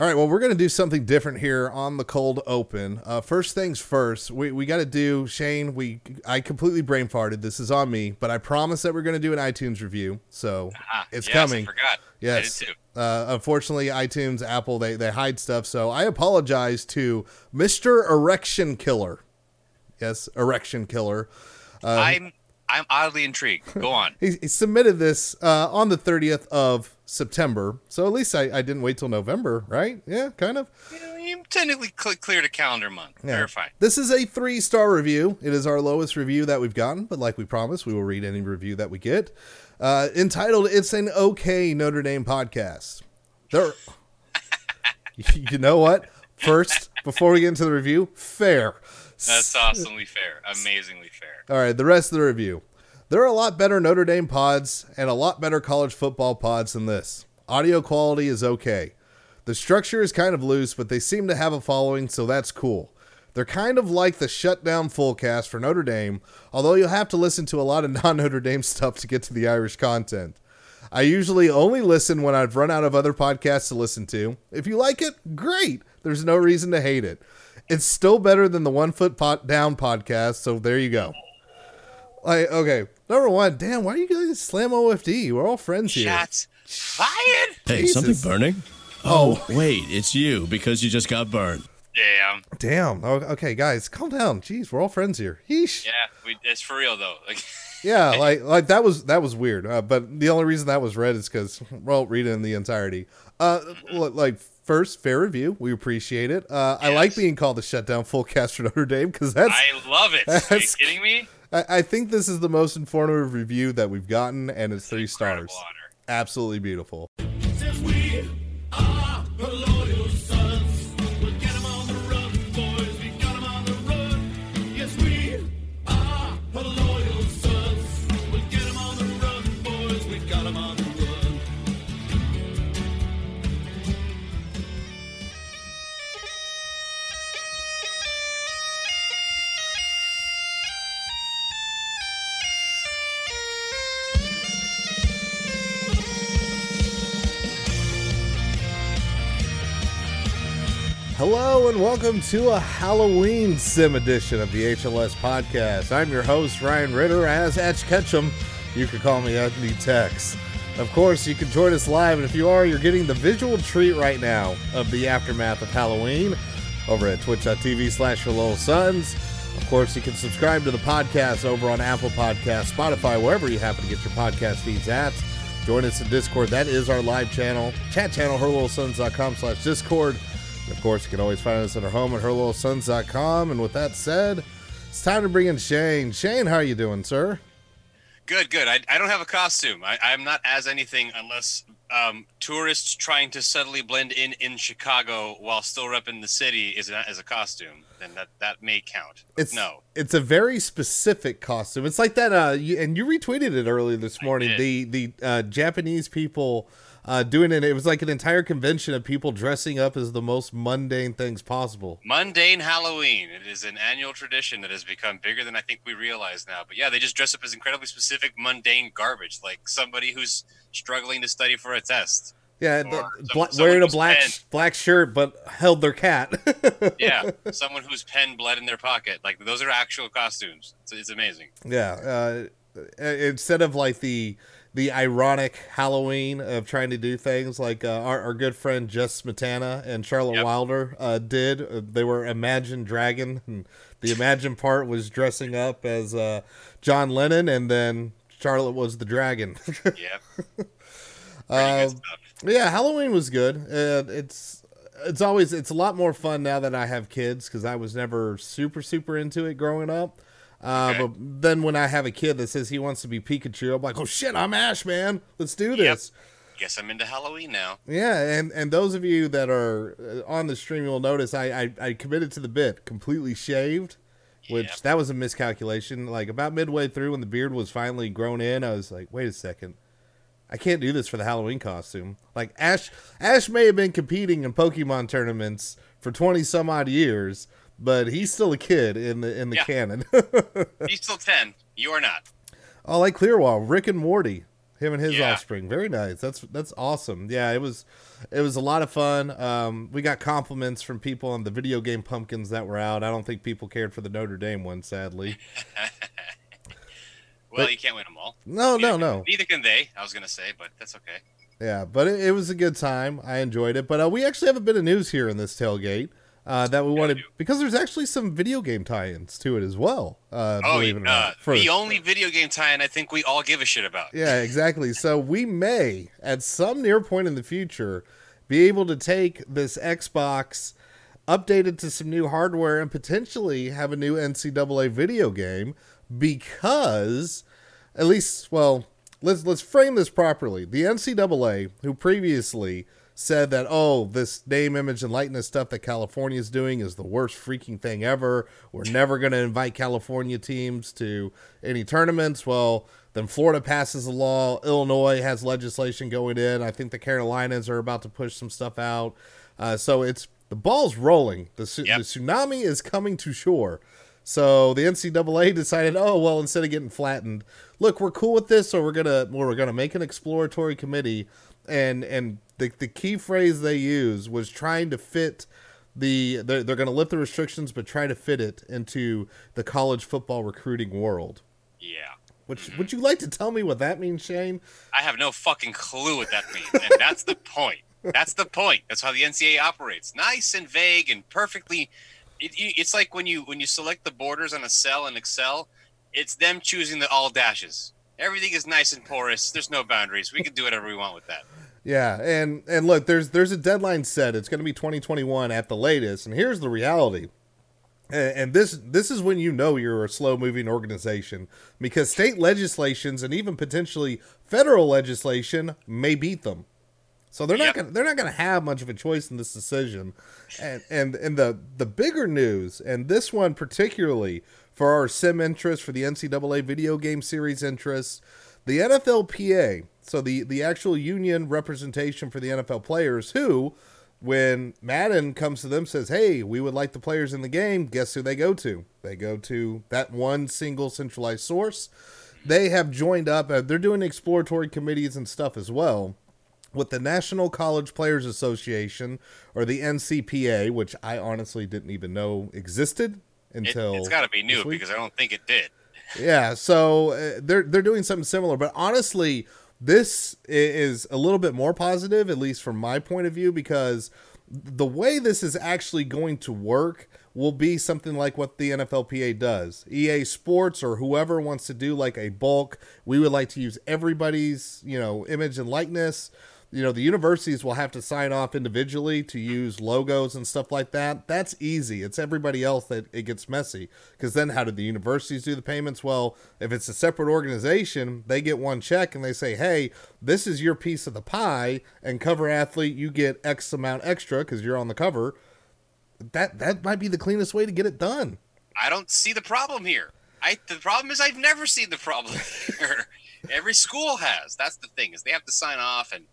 All right, well, we're going to do something different here on the cold open. Uh, first things first, we, we got to do Shane. We I completely brain farted. This is on me, but I promise that we're going to do an iTunes review. So Ah, it's yes, coming. I forgot. Yes. I did too. Uh, unfortunately, iTunes, Apple, they they hide stuff. So I apologize to Mister Erection Killer. Yes, Erection Killer. Uh, I'm I'm oddly intrigued. Go on. he, he submitted this uh, on the 30th of September. So at least I, I didn't wait till November, right? Yeah, kind of. you, you technically cl- cleared a calendar month. Yeah. Very fine. This is a three star review. It is our lowest review that we've gotten, but like we promised, we will read any review that we get. Uh, entitled "It's an Okay Notre Dame Podcast." There, you know what? First, before we get into the review, fair. That's awesomely fair. Amazingly fair. All right, the rest of the review. There are a lot better Notre Dame pods and a lot better college football pods than this. Audio quality is okay. The structure is kind of loose, but they seem to have a following, so that's cool. They're kind of like the Shutdown Fullcast for Notre Dame, although you'll have to listen to a lot of non Notre Dame stuff to get to the Irish content. I usually only listen when I've run out of other podcasts to listen to. If you like it, great. There's no reason to hate it. It's still better than the One Foot Pot Down podcast, so there you go. Like, okay, number one, damn, why are you guys slam OFD? We're all friends here. Shots fired. Hey, Jesus. something burning? Oh, wait, it's you because you just got burned. Damn. Damn. Oh, Okay, guys, calm down. Jeez, we're all friends here. Yeesh. Yeah, we, it's for real though. Like, Yeah, like like that was that was weird. Uh, but the only reason that was read is because well, read it in the entirety. Uh, like first fair review, we appreciate it. Uh, I like being called the Shutdown Fullcast for Notre Dame because that's I love it. Are you That's- kidding me? I, I think this is the most informative review that we've gotten, and it's three stars. honor. Absolutely beautiful. Hello and welcome to a Halloween sim edition of the HLS podcast. I'm your host Ryan Ritter. As Ash Ketchum, you can call me Anthony Tex. Of course, you can join us live, and if you are, you're getting the visual treat right now of the aftermath of Halloween over at twitch.tv slash herloyalsons. Of course, you can subscribe to the podcast over on Apple Podcasts, Spotify, wherever you happen to get your podcast feeds at. Join us in Discord. That is our live channel. Chat channel, herloyalsons.com slash Discord. And of course, you can always find us at our home at herloyalsons.com. And with that said, it's time to bring in Shane. Shane, how are you doing, sir? Good, good. I, I don't have a costume. I, I'm not as anything unless um, tourists trying to subtly blend in in Chicago while still repping the city is a, as a costume. Then that that may count. But It's no. It's a very specific costume. It's like that. Uh, you, and you retweeted it earlier this morning. The the uh, Japanese people uh, doing it. It was like an entire convention of people dressing up as the most mundane things possible. Mundane Halloween. It is an annual tradition that has become bigger than I think we realize now. But yeah, they just dress up as incredibly specific mundane garbage, like somebody who's struggling to study for a test. Yeah, the, bla- wearing a black been- black shirt but held their cat. Yeah, someone whose pen bled in their pocket. Like those are actual costumes. It's, it's amazing. Yeah, uh, instead of like the the ironic Halloween of trying to do things like uh, our, our good friend Jess Smetana and Charlotte Yep. Wilder uh, did. Uh, they were Imagine Dragon, and the Imagine part was dressing up as uh, John Lennon, and then Charlotte was the dragon. Pretty Uh, yeah, Halloween was good. It's it's always it's a lot more fun now that I have kids because I was never super super into it growing up. Uh, Okay. But then when I have a kid that says he wants to be Pikachu, I'm like, oh shit, I'm Ash, man. Let's do this. Guess I'm into Halloween now. Yeah, and and those of you that are uh, on the stream, you'll notice I I, I committed to the bit completely shaved, which Yep. that was a miscalculation. Like about midway through, when the beard was finally grown in, I was like, wait a second. I can't do this for the Halloween costume. Like Ash, Ash may have been competing in Pokemon tournaments for twenty some odd years, but he's still a kid in the in the Yeah. canon. He's still ten. You are not. oh, like Clearwall, Rick and Morty. Him and his Yeah. offspring. Very nice. That's that's awesome. Yeah, it was it was a lot of fun. Um, we got compliments from people on the video game pumpkins that were out. I don't think people cared for the Notre Dame one, sadly. Well, But- you can't win them all. No, no, Neither- no. Neither can they. I was gonna say, but that's okay. Yeah, but it, it was a good time. I enjoyed it. But uh, we actually have a bit of news here in this tailgate uh, that we wanted because there's actually some video game tie-ins to it as well. Uh, Oh, believe it or not. The only video game tie-in I think we all give a shit about. yeah, exactly. So we may, at some near point in the future, be able to take this Xbox, update it to some new hardware, and potentially have a new NCAA video game because, at least, well, let's let's frame this properly. The NCAA, who previously said that oh this name image and likeness stuff that california is doing is the worst freaking thing ever. We're never going to invite california teams to any tournaments. Well then florida passes a law. Illinois has legislation going in. I think the carolinas are about to push some stuff out. Uh, so it's the ball's rolling. The, su- Yep. the tsunami is coming to shore. So the NCAA decided, oh well, instead of getting flattened, look, we're cool with this, so we're gonna we're gonna make an exploratory committee, and and the the key phrase they use was trying to fit the they're, they're gonna lift the restrictions, but try to fit it into the college football recruiting world. Yeah. Which mm-hmm. would you like to tell me what that means, Shane? I have no fucking clue what that means, and that's the point. That's the point. That's how the NCAA operates. Nice and vague and perfectly. It, it- it's like when you when you select the borders on a cell in Excel, it's them choosing the all dashes. Everything is nice and porous. There's no boundaries. We can do whatever we want with that. Yeah, and and look, there's there's a deadline set. It's going to be 2021 at the latest. And here's the reality. And, and this this is when you know you're a slow moving organization because state legislations and even potentially federal legislation may beat them. So they're not gonna they're not gonna have much of a choice in this decision. And and and the the bigger news, and this one particularly for our sim interest, for the NCAA video game series interest, the NFLPA, so the the actual union representation for the NFL players, who, when Madden comes to them says, "Hey, we would like the players in the game," guess who they go to? They go to that one single centralized source. They have joined up. Uh, they're doing exploratory committees and stuff as well with the National College Players Association or the NCPA, which I honestly didn't even know existed until it's got to be new because I don't think it did. Yeah, so uh, they're they're doing something similar, but honestly, this is a little bit more positive, at least from my point of view, because the way this is actually going to work will be something like what the NFLPA does. EA Sports or whoever wants to do like a bulk, we would like to use everybody's, you know, image and likeness. You know, the universities will have to sign off individually to use logos and stuff like that. That's easy. It's everybody else that it gets messy. Because then, how do the universities do the payments? Well, if it's a separate organization, they get one check and they say, hey, this is your piece of the pie, and cover athlete, you get X amount extra because you're on the cover. That that might be the cleanest way to get it done. I don't see the problem here. I the problem is I've never seen the problem here. Every school has. That's the thing is they have to sign off and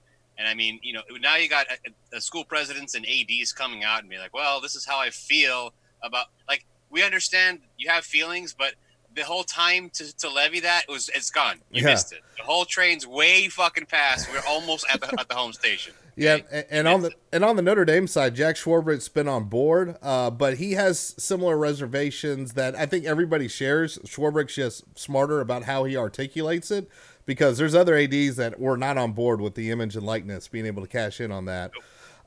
and I mean you know now you got uh, uh, school presidents and ads coming out and be like, well, this is how I feel about like we understand you have feelings, but the whole time to, to levy that was it's gone. You Yeah. missed it. The whole train's way fucking past. We're almost at the at the home station. Yeah, Okay? and, and on the and on the Notre Dame side, Jack Swarbrick's been on board, uh, but he has similar reservations that I think everybody shares. Swarbrick's just smarter about how he articulates it because there's other ads that were not on board with the image and likeness, being able to cash in on that.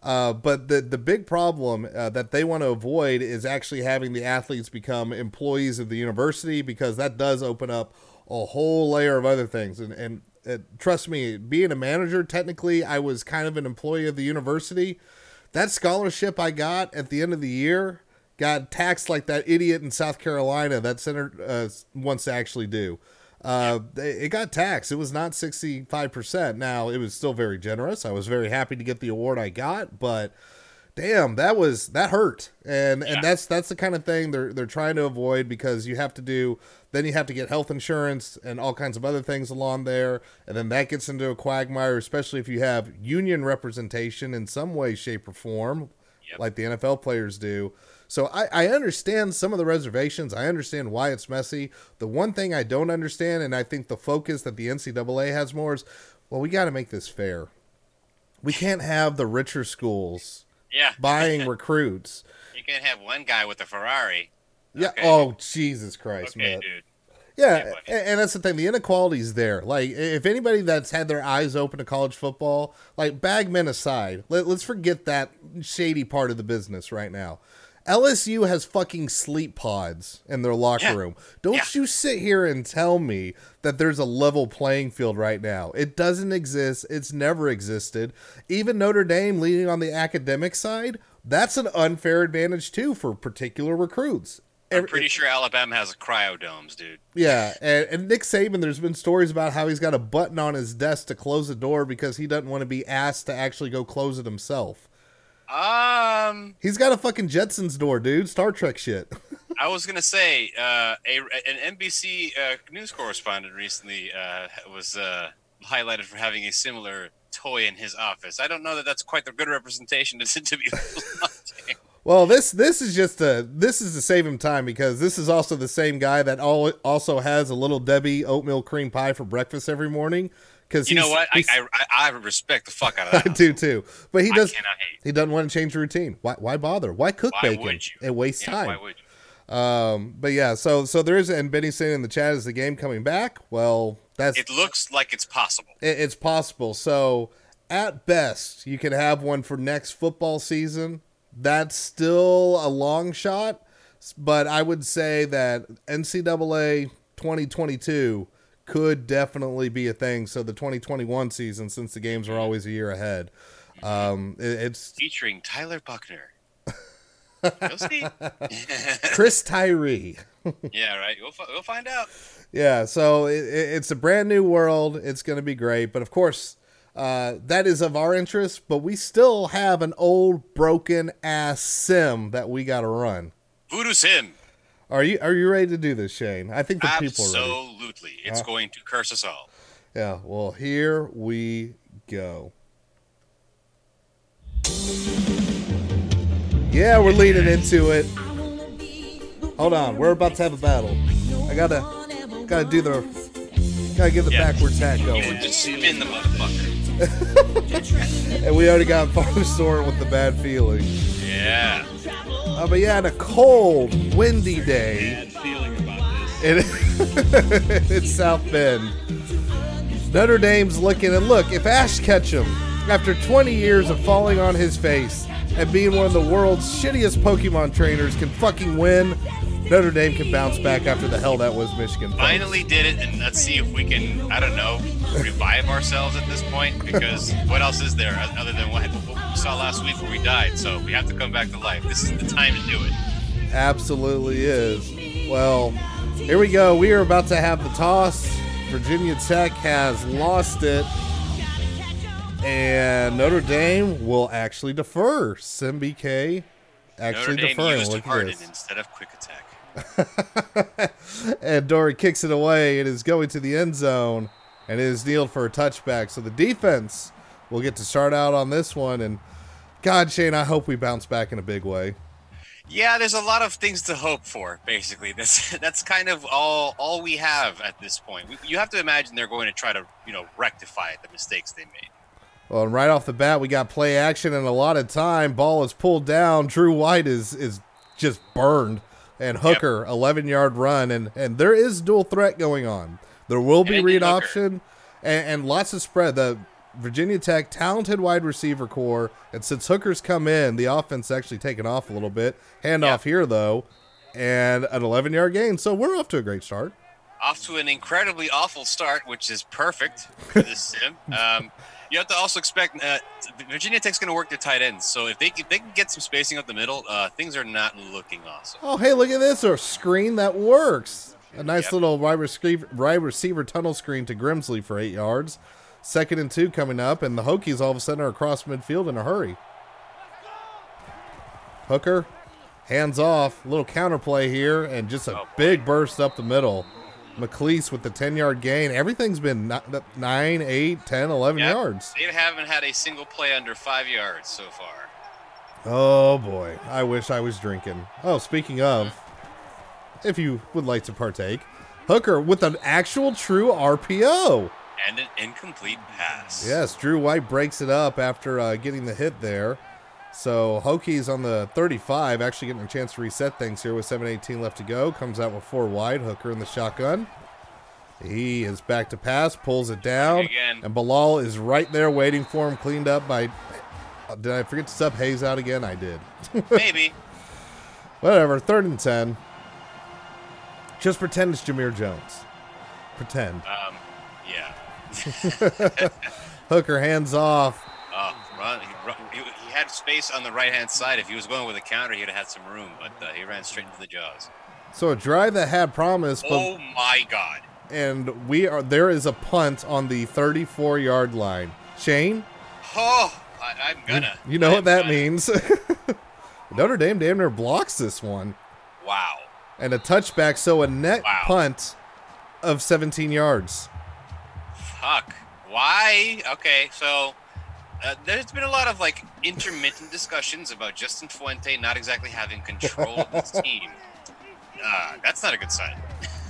Uh, but the the big problem uh, that they want to avoid is actually having the athletes become employees of the university because that does open up a whole layer of other things. And and uh, trust me, being a manager, technically, I was kind of an employee of the university. That scholarship I got at the end of the year got taxed like that idiot in South Carolina that center uh, wants to actually do. Uh, it got taxed. It was not 65%. Now, it was still very generous. I was very happy to get the award I got, but damn, that was that hurt. And Yeah. and that's that's the kind of thing they're they're trying to avoid because you have to do then you have to get health insurance and all kinds of other things along there, and then that gets into a quagmire, especially if you have union representation in some way, shape, or form, Yep. like the NFL players do. So I, I understand some of the reservations. I understand why it's messy. The one thing I don't understand, and I think the focus that the NCAA has more is Well, we got to make this fair. We can't have the richer schools Yeah. buying recruits. You can't have one guy with a Ferrari. Yeah. Okay. Oh, Jesus Christ, Okay, man. dude. Yeah, and, that's the thing. The inequality's there. Like, if anybody that's had their eyes open to college football, like Bagman aside, let, let's forget that shady part of the business right now. LSU has fucking sleep pods in their locker Yeah. room. Don't Yeah. you sit here and tell me that there's a level playing field right now. It doesn't exist. It's never existed. Even Notre Dame leading on the academic side, that's an unfair advantage too for particular recruits. I'm pretty sure Alabama has cryodomes, dude. yeah, and, and Nick Saban, there's been stories about how he's got a button on his desk to close the door because he doesn't want to be asked to actually go close it himself. Um, He's got a fucking Jetsons door, dude. Star Trek shit. I was gonna say, uh, a an NBC uh, news correspondent recently uh, was uh, highlighted for having a similar toy in his office. I don't know that that's quite the good representation to, to be. well, this this is just a this is to save him time because this is also the same guy that all, also has a little Debbie oatmeal cream pie for breakfast every morning. Because you know what? I, I, I respect the fuck out of that. I do too, but he does. He doesn't want to change the routine. Why? Why bother? Why cook Why bacon? It wastes Yeah, time. Why would you? Um, but yeah, so so there is, and Benny's saying in the chat, is the game coming back? Well, that's It looks like it's possible. it, it's possible. So at best, you can have one for next football season. That's still a long shot, but I would say that NCAA 2022 could definitely be a thing. So the 2021 season, since the games are always a year ahead, um, it, it's Featuring Tyler Buchner. You'll see. Chris Tyree. yeah, right. We'll, we'll find out. Yeah, so it, it- it's a brand new world. It's going to be great, but of course, uh, that is of our interest. But we still have an old broken ass sim that we got to run. Voodoo Sim. Are you Are you ready to do this, Shane? I think the people are. Absolutely. It's Uh. going to curse us all. Yeah. Well, here we go. Yeah, we're leading into it. Hold on, we're about to have a battle. I gotta gotta do the gotta get the Yeah. backwards hat going. just spin the motherfucker. And we already got Father Soren with the bad feeling. Yeah. Uh, but yeah, on a cold, windy day Bad feeling about this. in, in South Bend, Notre Dame's looking and look, if Ash Ketchum, after 20 years of falling on his face and being one of the world's shittiest Pokemon trainers, can fucking win, Notre Dame can bounce back after the hell that was Michigan. folks. Finally did it, and let's see if we can, I don't know, revive ourselves at this point. Because what else is there other than what, we saw last week where we died? So we have to come back to life. This is the time to do it. Absolutely is. Well, here we go. We are about to have the toss. Virginia Tech has lost it. And Notre Dame will actually defer. SimBK actually Notre Dame deferring. used Look at this. instead of Quick Attack. and Doerer kicks it away. It is going to the end zone. And it is kneeled for a touchback. So the defense will get to start out on this one. And God, Shane, I hope we bounce back in a big way. Yeah, there's a lot of things to hope for. Basically, that's that's kind of all all we have at this point. We, you have to imagine they're going to try to you know rectify the mistakes they made. Well, and right off the bat, we got play action and a lot of time. Ball is pulled down. Drew White is is just burned, and Hooker, eleven yard run, and and there is dual threat going on. There will be read Hooker. option, and, and lots of spread. The Virginia Tech talented wide receiver corps, and since Hooker's come in, the offense actually taken off a little bit. Handoff here though, and an eleven yard gain. So we're off to a great start. Off to an incredibly awful start, which is perfect for this sim. Um, you have to also expect uh, Virginia Tech's going to work their tight ends. So if they if they can get some spacing up the middle, uh, things are not looking awesome. Oh, hey, look at this. A screen that works. A nice Yep. little wide receiver, wide receiver tunnel screen to Grimsley for eight yards. Second and two coming up, and the Hokies all of a sudden are across midfield in a hurry. Hooker, hands off, little counterplay here, and just a Oh, big burst up the middle. McClease with the 10 yard gain. Everything's been 9, 8, 10, 11 Yep. yards. They haven't had a single play under five yards so far. Oh boy, I wish I was drinking. Oh, speaking of, if you would like to partake, Hooker with an actual true RPO. And an incomplete pass. Yes, Drew White breaks it up after uh, getting the hit there. So Hokies on the 35, actually getting a chance to reset things here with 7:18 left to go. Comes out with four wide, Hooker in the shotgun. He is back to pass, pulls it down, Again. and Bilal is right there waiting for him, cleaned up by. uh, Did I forget to sub Hayes out again? I did. Maybe. Whatever. Third and ten. Just pretend it's Jamir Jones. Pretend. Um, yeah. Hooker hands off. Oh, run. He, run he had space on the right hand side. If he was going with a counter, he'd have had some room, but uh, he ran straight into the jaws. So a drive that had promise, but Oh my God. and we are there is a punt on the 34 yard line. Shane, Oh, I, I'm gonna. you know I'm what that gonna. means. Notre Dame damn near blocks this one. Wow. And a touchback, so a net Wow. punt of 17 yards. Fuck. Why? Okay, so uh, there's been a lot of like intermittent discussions about Justin Fuente not exactly having control of his team. Uh, that's not a good sign.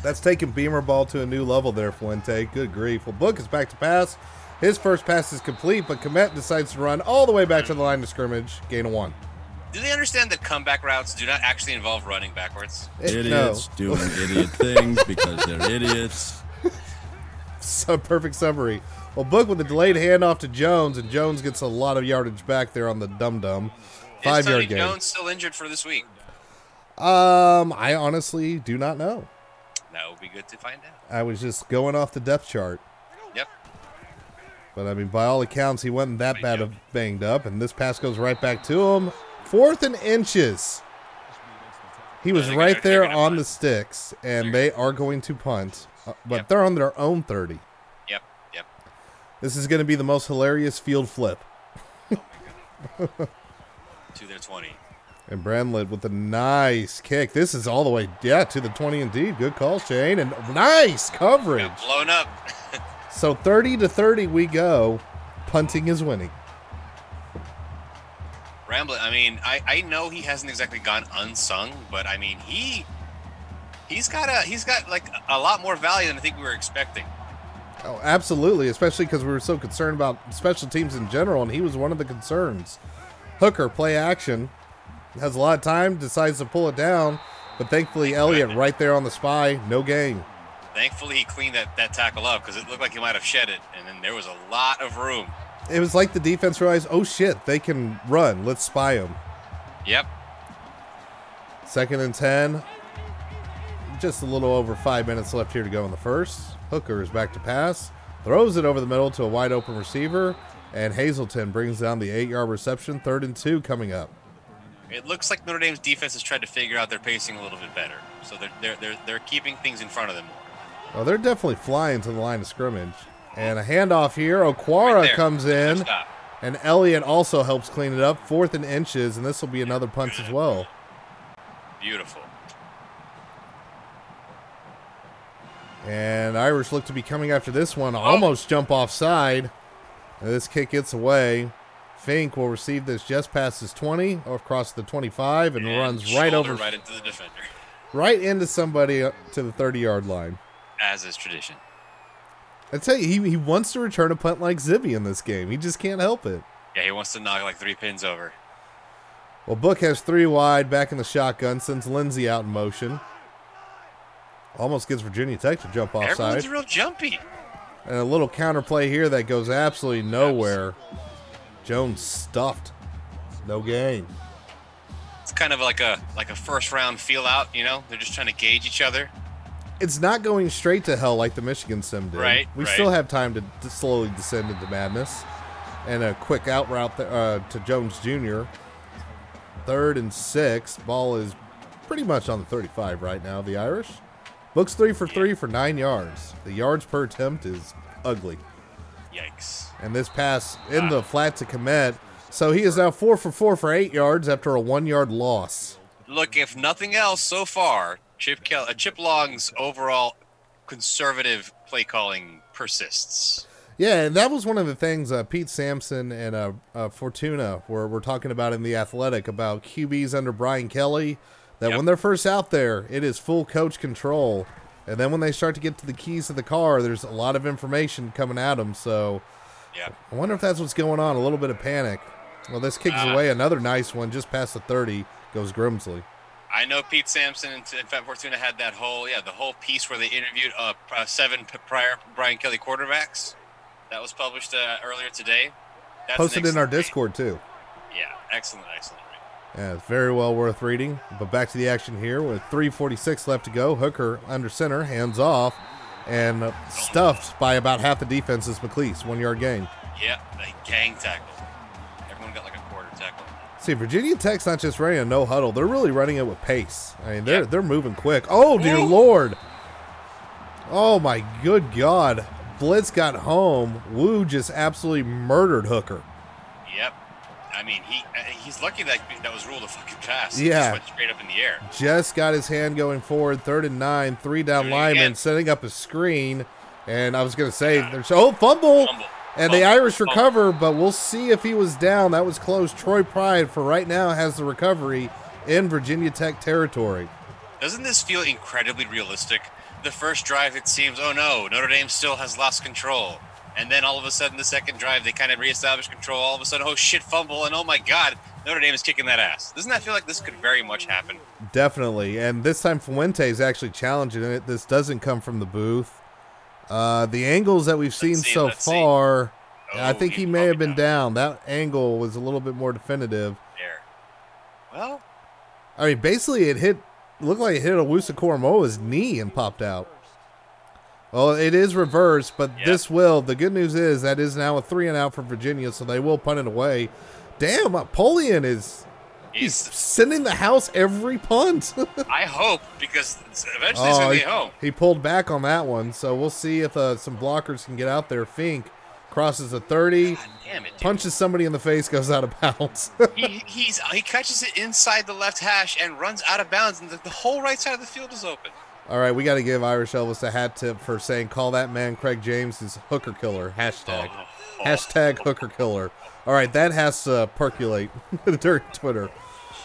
That's taking Beamer ball to a new level there, Fuente. Good grief. Well, Book is back to pass. His first pass is complete, but Kmet decides to run all the way back to the line of scrimmage. Gain of one. Do they understand that comeback routes do not actually involve running backwards? Eh, Idiots doing idiot things because they're idiots. So perfect summary. Well, Book with a delayed handoff to Jones, and Jones gets a lot of yardage back there on the dum dum. Five yard gain. Jones still injured for this week? Um, I honestly do not know. That would be good to find out. I was just going off the depth chart, Yep. but I mean, by all accounts, he wasn't that bad of banged up, and this pass goes right back to him. Fourth and inches. He was right there on the sticks, and they are going to punt, uh, but they're on their own 30. This is going to be the most hilarious field flip. To their 20. And Bramblett with a nice kick. This is all the way, yeah, to the 20 indeed. Good call, Shane. And nice coverage. Got blown up. So 30 to 30 we go. Punting is winning. Ramblin', I mean, I, I know he hasn't exactly gone unsung, but I mean he he's got a he's got like a lot more value than I think we were expecting. Oh, absolutely, especially because we were so concerned about special teams in general, and he was one of the concerns. Hooker, play action. Has a lot of time, decides to pull it down, but thankfully Elliott right there on the spy, no gain. Thankfully, he cleaned that, that tackle up because it looked like he might have shed it, and then there was a lot of room. It was like the defense realized, oh shit, they can run. Let's spy them. Yep. Second and 10. Just a little over five minutes left here to go in the first. Hooker is back to pass. Throws it over the middle to a wide open receiver. And Hazelton brings down the eight yard reception. Third and two coming up. It looks like Notre Dame's defense has tried to figure out their pacing a little bit better, so they're they're they're, they're keeping things in front of them more. Well, they're definitely flying to the line of scrimmage. And a handoff here. Okwara Right comes in. And Elliott also helps clean it up. Fourth and inches. And this will be another punt as well. Beautiful. And Irish look to be coming after this one. Oh. Almost jump offside. And this kick gets away. Finke will receive this just past his 20 across the 25 and, And runs right over, right into the defender, right into somebody to the 30 yard line. as is tradition. I tell you, he, he wants to return a punt like Zibby in this game. He just can't help it. Yeah, he wants to knock like three pins over. Well, Book has three wide, back in the shotgun, sends Lenzy out in motion. Almost gets Virginia Tech to jump offside. Everyone's real jumpy. And a little counterplay here that goes absolutely nowhere. Jones stuffed. No gain. It's kind of like a like a first round feel out. You know, they're just trying to gauge each other. It's not going straight to hell like the Michigan sim did. Right, We right. still have time to, to slowly descend into madness. And a quick out route th- uh, to Jones Jr. Third and six. Ball is pretty much on the 35 right now, the Irish. Looks three for three for nine yards. The yards per attempt is ugly. Yikes. And this pass in the flat to Komet. So he is now four for four for eight yards after a one yard loss. Look, if nothing else, so far, Chip Kel- uh, Chip Long's overall conservative play calling persists. Yeah, and that was one of the things uh, Pete Sampson and uh, uh, Fortuna were, were talking about in the Athletic about QBs under Brian Kelly. That Yep. when they're first out there, it is full coach control. And then when they start to get to the keys of the car, there's a lot of information coming at them. So Yeah. I wonder if that's what's going on. A little bit of panic. Well, this kicks Uh, away another nice one just past the 30 goes Grimsley. I know Pete Sampson and, Matt Fortuna had that whole yeah the whole piece where they interviewed uh, uh seven prior Brian Kelly quarterbacks. That was published uh, earlier today. That's Posted in our. Discord too. Yeah, excellent, excellent. Yeah, it's very well worth reading. But back to the action here with 346 left to go. Hooker under center, hands off, and stuffed by about half the defense is McClease. One yard gain. Yeah, they gang tackled. Everyone got like a quarter tackle. See, Virginia Tech's not just running a no huddle; they're really running it with pace. I mean, they're Yeah. they're moving quick. Oh dear Ooh. lord! Oh my good god! Blitz got home. Wu just absolutely murdered Hooker. Yep. I mean, he uh, he's lucky that that was ruled a fucking pass. Yeah. just went straight up in the air. Just got his hand going forward. Third and nine. Three down Do lineman setting up a screen. And I was going to say, there's oh fumble, Fumble. and the Fumble. Irish Fumble. recover, but we'll see if he was down. That was close. Troy Pride for right now has the recovery in Virginia Tech territory. Doesn't this feel incredibly realistic? The first drive, it seems, oh no, Notre Dame still has lost control. And then all of a sudden, the second drive, they kind of reestablish control. All of a sudden, oh shit, fumble, and oh my god, Notre Dame is kicking that ass. Doesn't that feel like this could very much happen? Definitely. And this time Fuente is actually challenging it. This doesn't come from the booth. Uh, the angles that we've seen see, so far, I Oh, think he may have been down. That angle was a little bit more definitive. There. Well, I mean, basically, it hit, looked like it hit Owusu-Koramoah's knee and popped out. Well, it is reversed, but Yeah. this will. The good news is that is now a three and out for Virginia, so they will punt it away. Damn, Napoleon is he's he's. sending the house every punt. I hope because eventually he's Oh, gonna he, home. he pulled back on that one, so we'll see if uh, some blockers can get out there. Finke crosses the 30, God damn it, punches somebody in the face, goes out of bounds. he, he's he catches it inside the left hash and runs out of bounds, and the, the whole right side of the field is open. All right, we got to give Irish Elvis a hat tip for saying, call that man Craig James is hooker killer. Hashtag. Oh, Hashtag hooker killer. All right, that has to percolate during Twitter.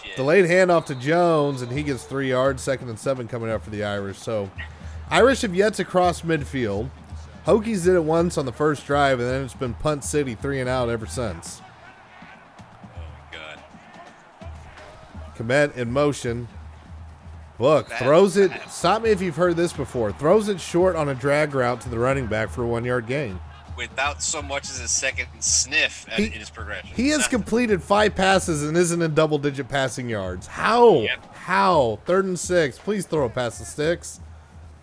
shit. Delayed handoff to Jones, and he gets three yards. Second and seven coming up for the Irish. So, Irish have yet to cross midfield. Hokies did it once on the first drive, and then it's been punt city three and out ever since. Oh, God. Kmet in motion. Book Bad throws it. pass. Stop me if you've heard this before. Throws it short on a drag route to the running back for a one yard gain. Without so much as a second sniff at, He- in his progression. He has completed five passes and isn't in double digit passing yards. How? Yep. How? Third and six. Please throw a pass the sticks.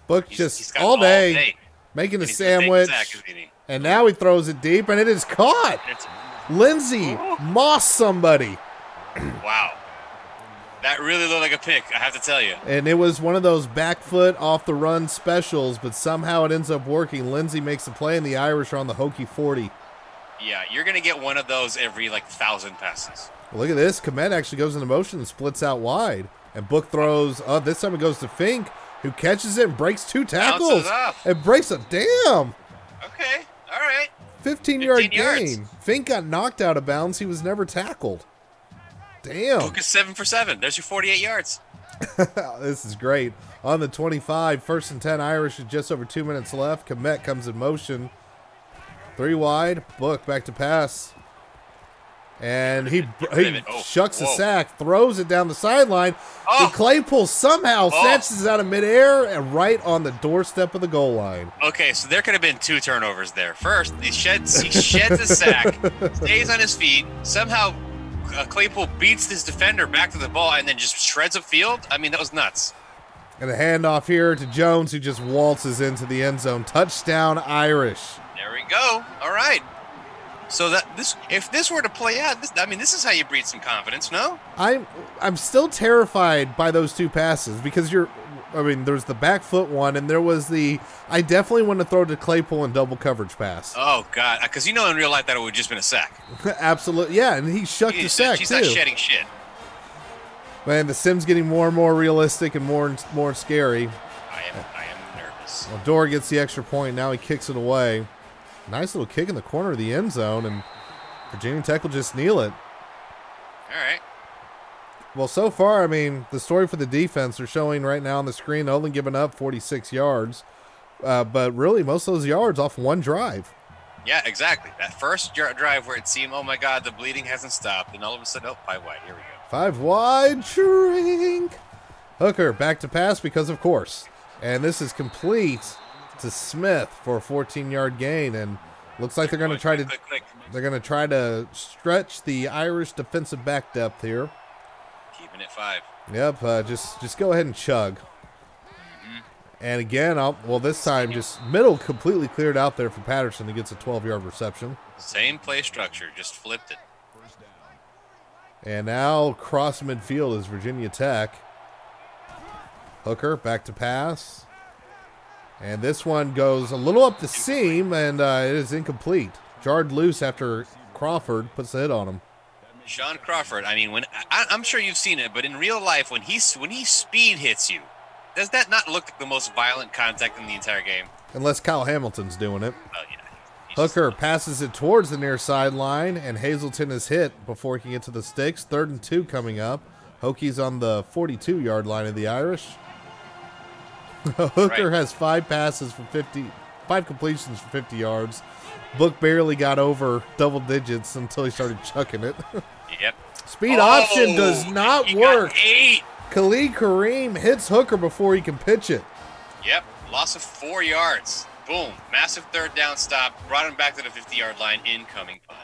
Book He's- just he's got all day, making a And sandwich. Zach, isn't he? And now he throws it deep and it is caught. It's- Lenzy oh. moss somebody. wow. That really looked like a pick, I have to tell you. And it was one of those back foot off the run specials, but somehow it ends up working. Lenzy makes the play and the Irish are on the hokey 40. Yeah, you're gonna get one of those every like thousand passes. Look at this. Kmet actually goes into motion and splits out wide. And Book throws, oh, this time it goes to Finke, who catches it and breaks two tackles. It breaks a damn Okay, all right. 15 yard 15 yards. gain. Finke got knocked out of bounds. He was never tackled. Damn. Book is seven for seven. There's your 48 yards. this is great. On the 25, first and 10 Irish with just over two minutes left. Kmet comes in motion. Three wide. Book back to pass. And he, Get rid of he. Oh, shucks a sack, throws it down the sideline. Oh. Claypool somehow Oh. snatches it out of midair and right on the doorstep of the goal line. Okay, so there could have been two turnovers there. First, he sheds he sheds a sack, stays on his feet. Somehow, uh, Claypool beats this defender back to the ball and then just shreds a field. I mean, that was nuts. And a handoff here to Jones, who just waltzes into the end zone. Touchdown, Irish. There we go. All right. So that this, if this were to play out, this, I mean, this is how you breed some confidence, no? I'm I'm still terrified by those two passes because you're I mean there's the back foot one and there was the I definitely want to throw to Claypool and double coverage pass. Oh God, uh, because you know in real life that would have just been a sack. Absolutely. Yeah, and he shucked the sack he's too. not shedding shit. Man, the Sims getting more and more realistic and more and more scary. I am, I am nervous. Well, Doerer gets the extra point. Now he kicks it away. Nice little kick in the corner of the end zone, and Virginia Tech will just kneel it. All right. Well, so far, I mean, the story for the defense are showing right now on the screen, only giving up 46 yards, uh, but really most of those yards off one drive. Yeah, exactly. That first drive where it seemed, oh my God, the bleeding hasn't stopped, and all of a sudden, oh, five wide. Here we go. Five wide, shrink. Hooker back to pass because of course. And this is complete to Smith for a 14 yard gain. And looks like they're going to try to they're going to try to stretch the Irish defensive back depth here. Keeping it five. Yep, uh, just just go ahead and chug. And again, I'll, well, this time just middle completely cleared out there for Patterson. He gets a 12 yard reception. Same play structure, just flipped it. And now cross midfield is Virginia Tech. Hooker back to pass. And this one goes a little up the seam, and uh, it is incomplete. Jarred loose after Crawford puts the hit on him. Shaun Crawford. I mean, when I, I'm sure you've seen it, but in real life, when he when he speed hits you, does that not look like the most violent contact in the entire game? Unless Kyle Hamilton's doing it. Oh yeah. just- Hooker passes it towards the near sideline, and Hazelton is hit before he can get to the sticks. Third and two coming up. Hokies on the 42 yard line of the Irish. Hooker Right. has five passes for 50, five completions for 50 yards. Book barely got over double digits until he started chucking it. Yep. Speed option oh, does Oh, not he got work. Eight. Khalid Kareem hits Hooker before he can pitch it. Yep. Loss of four yards. Boom. Massive third down stop. Brought him back to the 50 yard line. Incoming punt.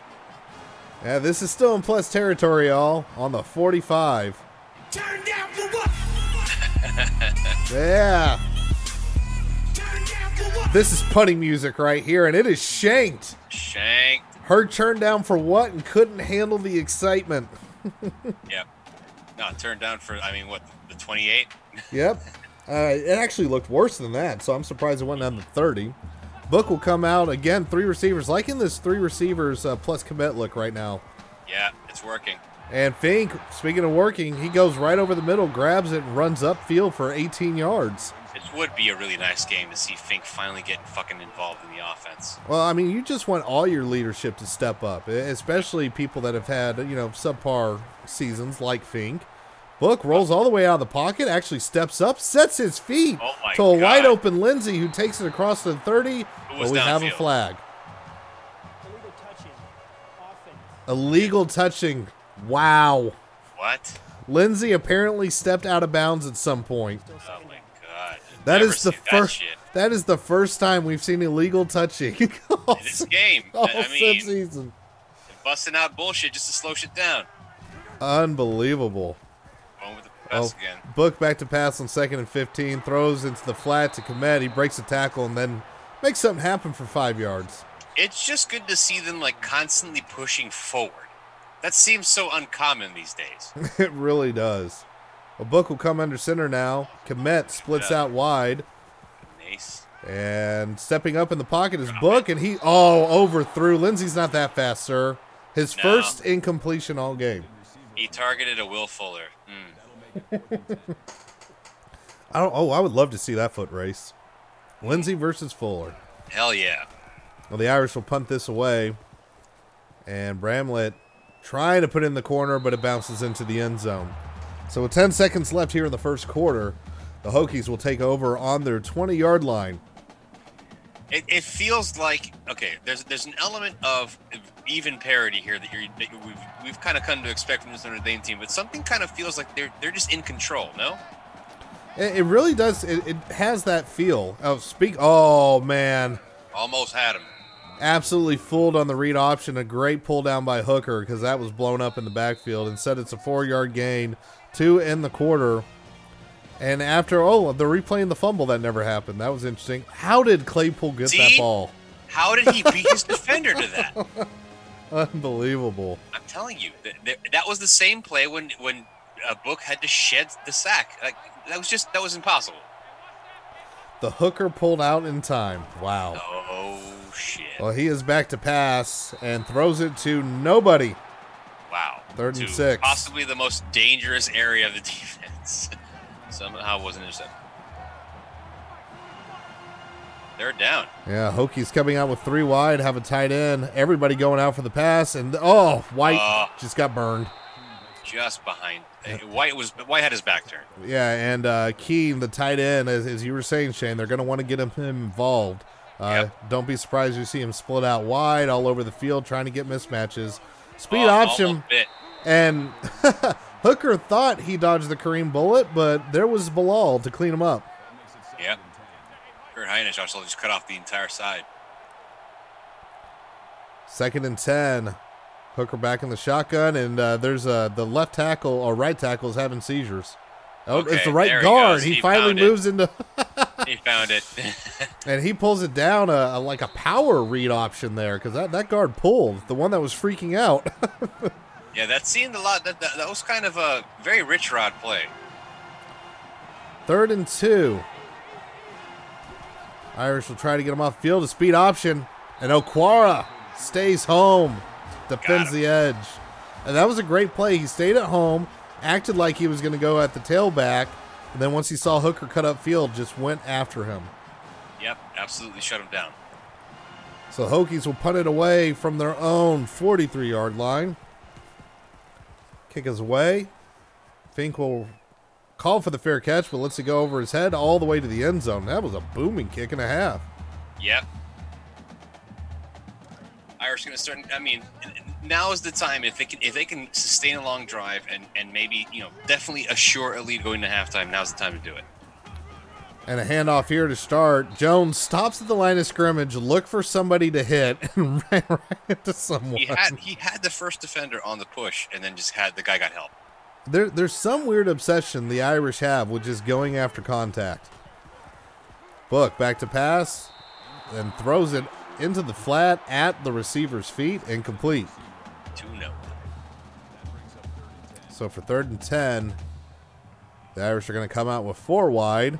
Yeah, this is still in plus territory, y'all, on the 45. Turn down for what? Yeah. Turn down for what? This is punting music right here, and it is shanked. Shanked. Turned down for what and couldn't handle the excitement. Yep. No, turned down for, I mean, what, the 28? Yep. Uh, it actually looked worse than that, so I'm surprised it went down to 30. Book will come out again, three receivers, liking this three receivers uh, plus commit look right now. Yeah, it's working. And Finke, speaking of working, he goes right over the middle, grabs it, and runs upfield for 18 yards. It would be a really nice game to see Finke finally getting fucking involved in the offense. Well, I mean, you just want all your leadership to step up, especially people that have had, you know, subpar seasons like Finke. Book rolls all the way out of the pocket, actually steps up, sets his feet Oh to a God. wide open Lenzy who takes it across the 30. But we have a flag. Illegal touching. Offense. Illegal touching. Wow. What? Lenzy apparently stepped out of bounds at some point. Still Oh That Never is the seen that first. That is the first time we've seen illegal touching all, In this game. all I mean, season. busting out bullshit just to slow shit down. Unbelievable. Going with the Oh, again. Book back to pass on second and 15, throws into the flat to Kmet. He breaks a tackle and then makes something happen for five yards. It's just good to see them like constantly pushing forward. That seems so uncommon these days. it really does. A book will come under center now. Kmet splits out wide. Nice. And stepping up in the pocket is Book, and he, oh, overthrew. Lenzy's not that fast, sir. His No. first incompletion all game. He targeted a Will Fuller. Hmm. I don't, oh, I would love to see that foot race. Lenzy versus Fuller. Hell yeah. Well, the Irish will punt this away. And Bramblett trying to put in the corner, but it bounces into the end zone. So with 10 seconds left here in the first quarter, the Hokies will take over on their 20 yard line. It, it feels like okay. There's there's an element of even parity here that, you're, that we've we've kind of come to expect from this Notre Dame team, but something kind of feels like they're they're just in control. No. It, it really does. It, it has that feel of speak. Oh, man. Almost had him. Absolutely fooled on the read option. A great pull down by Hooker because that was blown up in the backfield. Instead, it's a four yard gain, two in the quarter. And after, oh, they're replaying the fumble that never happened. That was interesting. How did Claypool get that ball? How did he beat his defender to that? Unbelievable. I'm telling you, that, that, that was the same play when when a book had to shed the sack. Like that was just that was impossible. The hooker pulled out in time. Wow. Oh shit! Well, he is back to pass and throws it to nobody. Third and six. Possibly the most dangerous area of the defense. Somehow wasn't intercepted. They're down. Yeah, Hokies coming out with three wide, have a tight end. Everybody going out for the pass, and oh, White Uh. just got burned. just behind. White was White had his back turned. Yeah, and uh, Keene, the tight end, as, as you were saying, Shane, they're going to want to get him, him involved. Uh, Yep. Don't be surprised you see him split out wide all over the field trying to get mismatches. Speed Oh, option, bit. And Hooker thought he dodged the Kareem bullet, but there was Bilal to clean him up. Yep. Kurt Hinish also just cut off the entire side. Second and ten. Hooker back in the shotgun, and uh, there's uh, the left tackle or right tackle is having seizures. Oh, it's the right he guard. goes. He, He finally moves into, He found it. and he pulls it down a, a like a power read option there because that, that guard pulled the one that was freaking out. Yeah, that seemed a lot. That, that, that was kind of a very rich rod play. Third and two. Irish will try to get him off field. A speed option, and Okwara stays home, defends the edge, and that was a great play. He stayed at home, acted like he was going to go at the tailback, and then once he saw Hooker cut up field, just went after him. Yep, absolutely shut him down. So Hokies will punt it away from their own 43 yard line. Kick us away. Finke will call for the fair catch, but lets it go over his head all the way to the end zone. That was a booming kick and a half. Yep. Irish going to start. I mean, now is the time if they can if they can sustain a long drive and and maybe you know definitely assure a lead going to halftime. Now's the time to do it. And a handoff here to start. Jones stops at the line of scrimmage, look for somebody to hit, and ran right into someone. He had he had the first defender on the push, and then just had the guy got help. There, there's some weird obsession the Irish have with just going after contact. Book back to pass and throws it into the flat at the receiver's feet and complete. Two no. So for third and 10, the Irish are going to come out with four wide.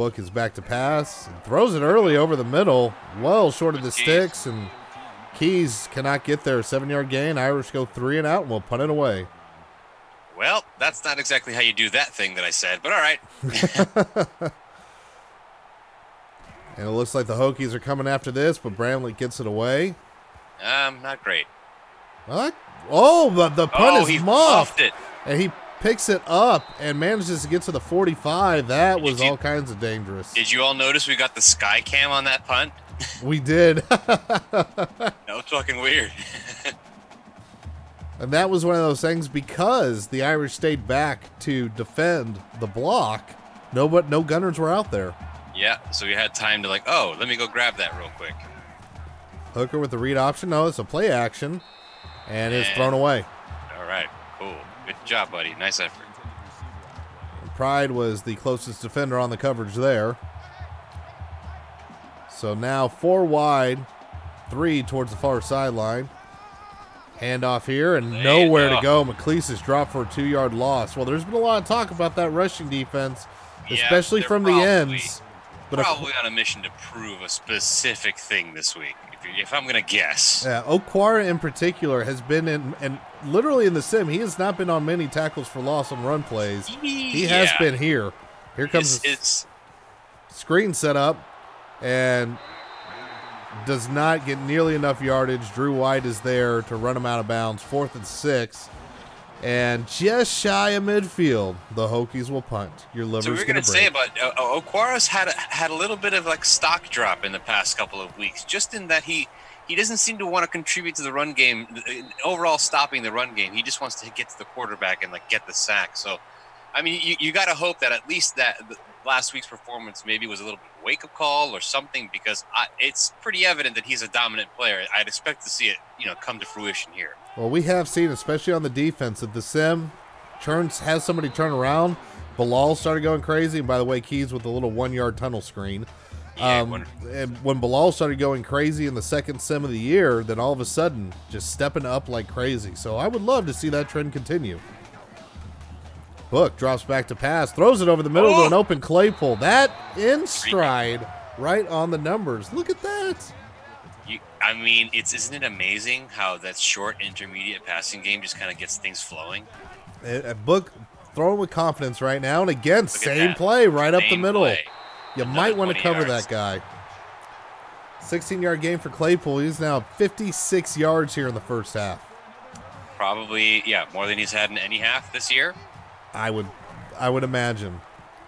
Book is back to pass and throws it early over the middle, well short of the sticks, and Keys cannot get there. Seven yard gain. Irish go three and out, and we'll punt it away. Well, that's not exactly how you do that thing that I said, but all right. And it looks like the Hokies are coming after this, but Bramblett gets it away. Um, not great. What? Oh, the, the punt oh, is muffed it. And he picks it up and manages to get to the 45. That Did you was all kinds of dangerous. Did you all notice we got the sky cam on that punt? We did. That was fucking weird. and that was one of those things because the Irish stayed back to defend the block. No, but no gunners were out there. yeah, so we had time to like, oh, let me go grab that real quick. Hooker with the read option. No, it's a play action, and it's thrown away. All right, cool. Good job, buddy. Nice effort. Pride was the closest defender on the coverage there. So now four wide, three towards the far sideline. Handoff here and nowhere to go. McClease is dropped for a two yard loss. Well, there's been a lot of talk about that rushing defense, especially they're from the probably- ends. But Probably on a mission to prove a specific thing this week. If, I'm gonna guess. yeah, Okwara in particular has been in, and literally in the sim, he has not been on many tackles for loss on run plays. He has Yeah. been here. Here comes It's, it's screen set up and does not get nearly enough yardage. Drew White is there to run him out of bounds. Fourth and six. And just shy of midfield, the Hokies will punt. Your liver's so we were gonna gonna say about uh, Okwara's had a, had a little bit of like stock drop in the past couple of weeks, just in that he he doesn't seem to want to contribute to the run game, uh, overall stopping the run game. He just wants to get to the quarterback and like get the sack. So, I mean, you, you got to hope that at least that last week's performance maybe was a little bit of wake up call or something because I, it's pretty evident that he's a dominant player. I'd expect to see it, you know, come to fruition here. Well, we have seen, especially on the defense, that the sim turns has somebody turn around. Bilal started going crazy, and by the way, Keys with a little one yard tunnel screen. Um, and when Bilal started going crazy in the second sim of the year, then all of a sudden just stepping up like crazy. So I would love to see that trend continue. Book drops back to pass, throws it over the middle to an Oh! open Claypool. That in stride, right on the numbers. Look at that. You, I mean, it's isn't it amazing how that short intermediate passing game just kind of gets things flowing? A, book throwing with confidence right now, and again, at same play right up the middle. play. You Another might want to cover yards. that guy. 16 yard game for Claypool. He's now 56 yards here in the first half. Probably, yeah, more than he's had in any half this year. I would, I would imagine.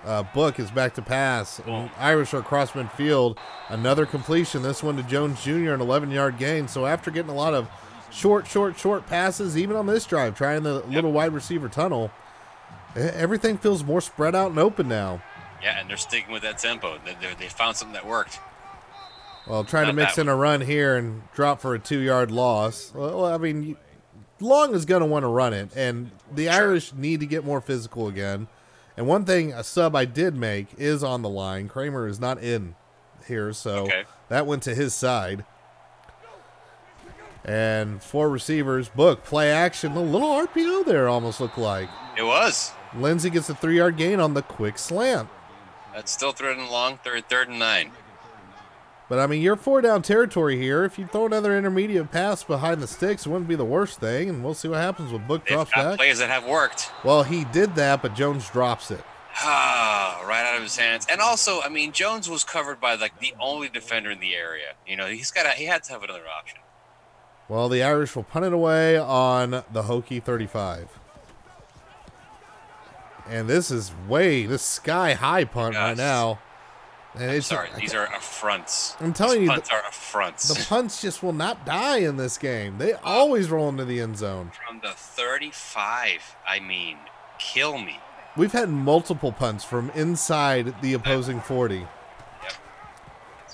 Uh, Book is back to pass. And Irish are across midfield. Another completion. This one to Jones Jr. an 11 yard gain. So after getting a lot of short, short, short passes, even on this drive, trying the little wide receiver tunnel, everything feels more spread out and open now. Yeah, and they're sticking with that tempo. They, they, they found something that worked. Well, trying to mix in a run here and drop for a two yard loss. Well, I mean, Long is going to want to run it, and the Irish need to get more physical again. And one thing, a sub I did make is on the line. Kraemer is not in here, so Okay. that went to his side. And four receivers, book, play action, a little RPO there almost looked like. It was. Lenzy gets a three yard gain on the quick slant. That's still third and long, third, third and nine. But I mean, you're four down territory here. If you throw another intermediate pass behind the sticks, it wouldn't be the worst thing. And we'll see what happens with Book They've drops back. plays that have worked. Well, he did that, but Jones drops it. Ah, right out of his hands. And also, I mean, Jones was covered by like the only defender in the area. You know, he's got he had to have another option. Well, the Irish will punt it away on the Hokie 35. And this is way this sky high punt right now. It's Sorry, these are affronts. I'm telling These you, punts are affronts. the punts just will not die in this game. They always roll into the end zone. From the 35, I mean, kill me. We've had multiple punts from inside the opposing 40. Yep.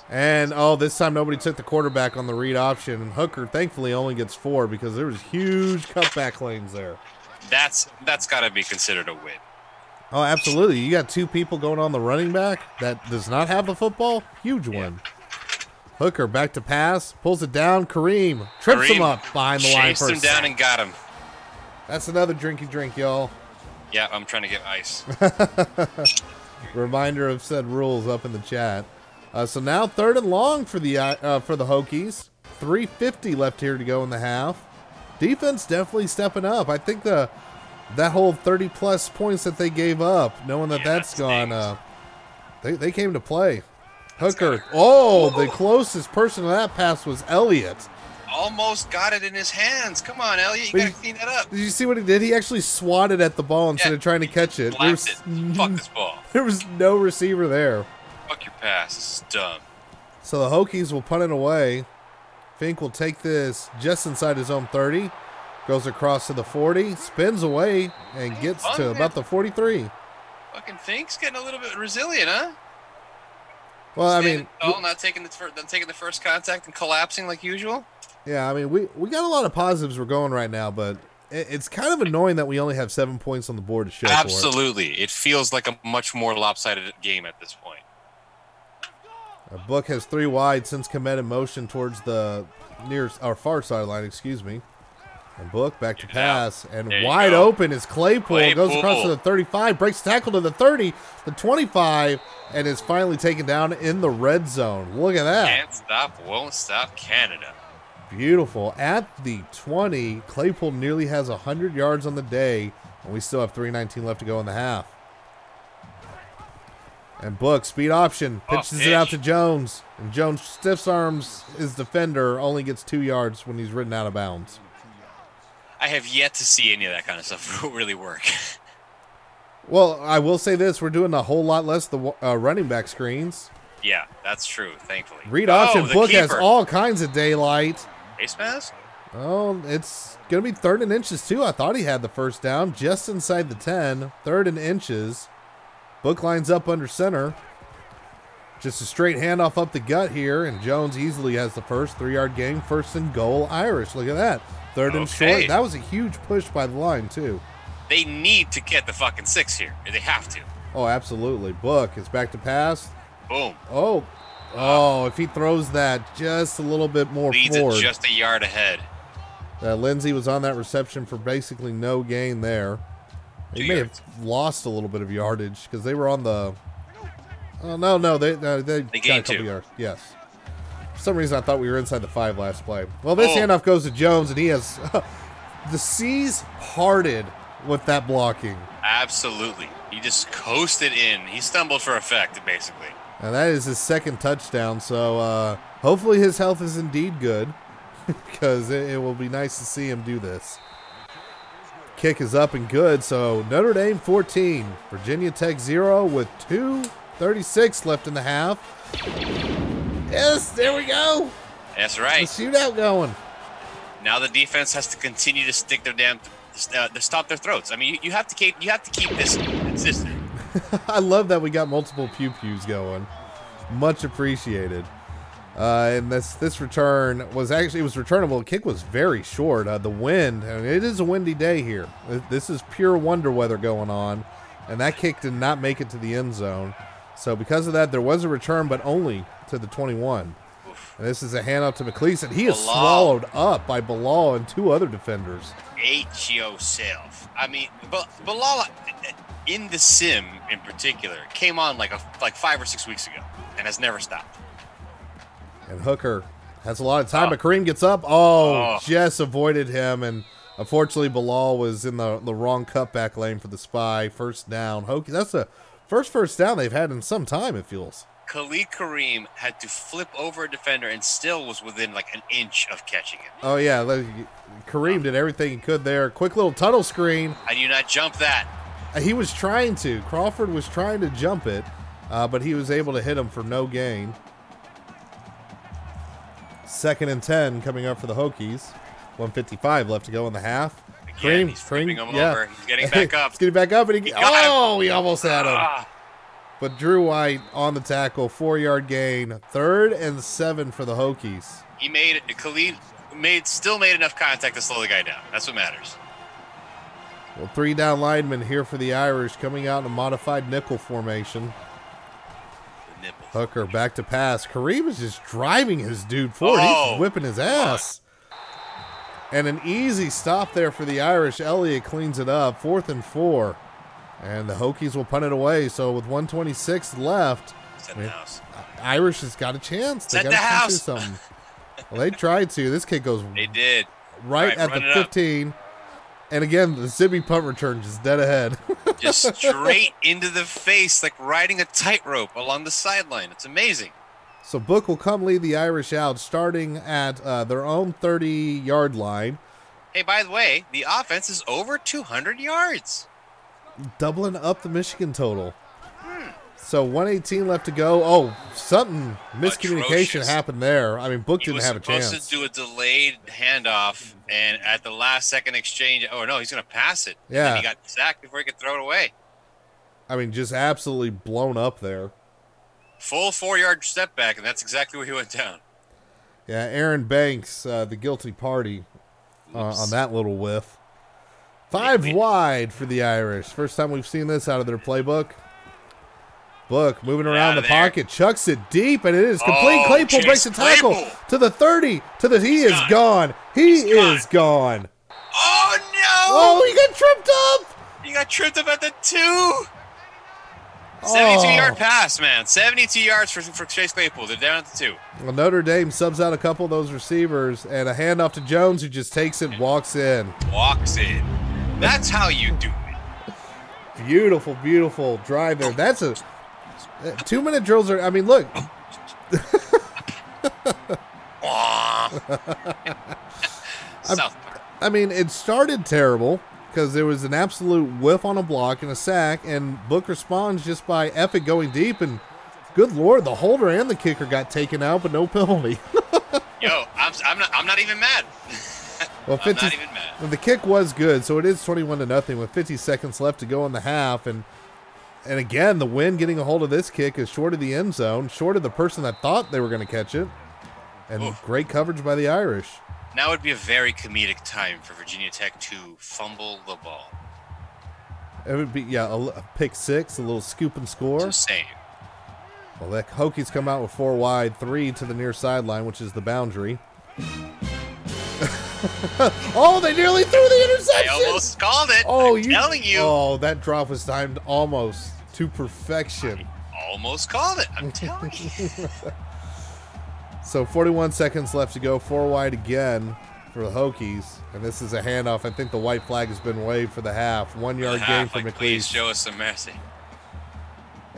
And oh, this time nobody took the quarterback on the read option. And Hooker thankfully only gets four because there was huge cutback lanes there. That's that's got to be considered a win. Oh, absolutely. You got two people going on the running back that does not have the football. Huge one. Hooker back to pass, pulls it down. Kareem trips him up behind the line Chased him down and got him. That's another drinky drink, y'all. Yeah, I'm trying to get ice. Reminder of said rules up in the chat. Uh, so now third and long for the uh, uh, for the Hokies. 350 left here to go in the half. Defense definitely stepping up. I think the that whole 30 plus points that they gave up, knowing that Yeah, that's that gone, stings. uh, they they came to play. Hooker. Oh, the closest person to that pass was Elliott. Almost got it in his hands. Come on, Elliot, you gotta clean that up. Did you see what he did? He actually swatted at the ball instead Yeah, of trying to catch it. There was, it. Fuck this ball. there was no receiver there. Fuck your pass. This is dumb. So the Hokies will punt it away. Finke will take this just inside his own 30. Goes across to the 40, spins away, and gets to about the 43. Fucking Finke's getting a little bit resilient, huh? Well, I mean, tall, not taking the fir- not taking the first contact and collapsing like usual. yeah, I mean, we, we got a lot of positives we're going right now, but it, it's kind of annoying that we only have seven points on the board to show for it. Absolutely, it feels like a much more lopsided game at this point. A book has three wide since commit in motion towards the near or far sideline, excuse me. And Book back to Get it out. pass and wide go. open is Claypool, goes across to the 35, breaks tackle to the 30, the 25, and is finally taken down in the red zone. Look at that. Can't stop, won't stop, Canada. Beautiful. At the 20, Claypool nearly has 100 yards on the day, and we still have 319 left to go in the half. And Book, speed option, Oh, pitches it out to. Jones. And Jones stiffs arms his defender, only gets two yards when he's ridden out of bounds. I have yet to see any of that kind of stuff really work. Well, I will say this we're doing a whole lot less the uh, running back screens. yeah, that's true. Thankfully. Read Oh, option, the Book has all kinds of daylight. face mask. Oh, it's going to be third and inches, too. I thought he had the first down just inside the 10. Third and inches. Book lines up under center. Just a straight handoff up the gut here, and Jones easily has the first three yard gain. First and goal, Irish. Look at that. Third and Okay. short. That was a huge push by the line, too. They need to get the fucking six here. They have to. Oh, absolutely. Book is back to pass. Boom. Oh, oh, if he throws that just a little bit more Leads forward. it just a yard ahead. Uh, Lenzy was on that reception for basically no gain there. He may have lost a little bit of yardage because they were on the. Oh no, no, they no, they, got a gained couple two. yards. Yes. For some reason, I thought we were inside the five last play. Well, this Oh. handoff goes to Jones, and he has the seas parted with that blocking. Absolutely. He just coasted in. He stumbled for effect, basically. And that is his second touchdown. So uh, hopefully his health is indeed good because it, it will be nice to see him do this. Kick is up and good. So Notre Dame 14, Virginia Tech 0 with 2.36 left in the half. Yes, there we go. That's The right. shootout going. Now the defense has to continue to stick their damn, uh, to stop their throats. I mean, you, you have to keep you have to keep this consistent. I love that we got multiple pew pews going. Much appreciated. Uh, and this this return was actually it was returnable. The kick was very short. Uh, the wind, I mean, it is a windy day here. This is pure wonder weather going on, and that kick did not make it to the end zone. So because of that, there was a return, but only to the 21. And this is a handoff to McClease, and he is Bilal. swallowed up by Bilal and two other defenders. Hate yourself. I mean, but Bilal in the sim in particular came on like a like five or six weeks ago and has never stopped. And Hooker has a lot of time, Oh. but Kareem gets up. Oh, Oh. just avoided him. And unfortunately, Bilal was in the, the wrong cutback lane for the spy. First down. Hokie, that's the first first down they've had in some time, it feels. Khalid Kareem had to flip over a defender and still was within like an inch of catching it. Oh, yeah. Kareem did everything he could there. Quick little tunnel screen. I do not jump that. Uh, He was trying to. Crawford was trying to jump it, uh, but he was able to hit him for no gain. Second and 10 coming up for the Hokies. 155 left to go in the half. Again, he's flipping him over. He's getting back up. he's getting back up, and he, him. oh, he almost had him. Ah, But Drew White on the tackle, four yard gain, third and seven for the Hokies. he made it. Khalid made still made enough contact to slow the guy down. That's what matters. Well, three down linemen here for the Irish, coming out in a modified nickel formation. Hooker back to pass. Kareem is just driving his dude forward. Oh, He's whipping his ass. And an easy stop there for the Irish. Elliott cleans it up. Fourth and four. And the Hokies will punt it away. So with 126 left, house. Uh, Irish has got a chance. They got the to do house. something. well, they tried to. This kid goes They did. right Right, at the it up. 15. And again, the Zibby punt return just dead ahead. Just straight into the face, like riding a tightrope along the sideline. It's amazing. So Book will come lead the Irish out, starting at uh, their own 30 yard line, Hey, by the way, the offense is over 200 yards. doubling up the Michigan total. So 118 left to go. Oh, something miscommunication Atrocious. happened there. I mean, Book didn't was have a chance. supposed chance. to do a delayed handoff, and at the last second exchange, oh no, he's going to pass it. Yeah. he got sacked before he could throw it away. I mean, just absolutely blown up there. Full four yard step back, and that's exactly where he went down. Yeah, Aaron Banks, uh, the guilty party uh, on that little whiff. Five Wait, wait. wide for the Irish. First time we've seen this out of their playbook. Book moving Get around the there. pocket, chucks it deep, and it is complete. Oh, Claypool Chase breaks the tackle Claypool. to the 30, to the he is gone. gone. He He's gone. is gone. Oh no! Oh, he got tripped up. He got tripped up at the two. 72 Oh. yard pass, man. 72 yards for, for Chase Claypool. They're down at the two. Well, Notre Dame subs out a couple of those receivers and a handoff to Jones, who just takes it, walks in. Walks in. That's how you do it. Beautiful, beautiful drive there. That's a two minute drills are. I mean, look, South Park. I mean, it started terrible because there was an absolute whiff on a block and a sack, and Book responds just by it going deep. And good lord, the holder and the kicker got taken out, but no penalty. Yo, I'm, I'm not. I'm not even mad. well, I'm not even mad. the kick was good, so it is twenty-one to nothing with fifty seconds left to go in the half, and and again, the wind getting a hold of this kick is short of the end zone, short of the person that thought they were going to catch it, and Oof. great coverage by the Irish. Now would be a very comedic time for Virginia Tech to fumble the ball. It would be yeah, a, pick six, a little scoop and score. Just saying. Well, the Hokies come out with four wide, three to the near sideline, which is the boundary. oh, they nearly threw the I interception. almost called it. oh, I'm you, telling you. Oh, that drop was timed almost to perfection. Almost called it. I'm telling you. So 41 seconds left to go, four wide again for the Hokies, and this is a handoff. I think the white flag has been waved for the half. One yard gain for like, please show us some mercy.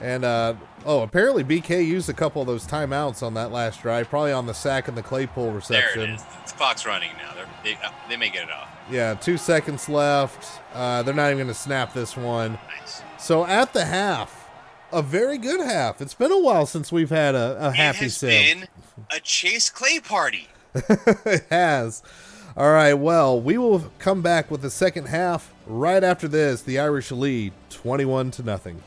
And uh, oh, apparently BK used a couple of those timeouts on that last drive, probably on the sack and the Claypool There reception. it is. The clock's running now. They're, they uh, they may get it off. Yeah, two seconds left. Uh, they're not even going to snap this one. Nice. So at the half, a very good half. It's been a while since we've had a, a happy sim. been a Chase Clay party. it has. All right, well, we will come back with the second half right after this. The Irish lead 21 to nothing.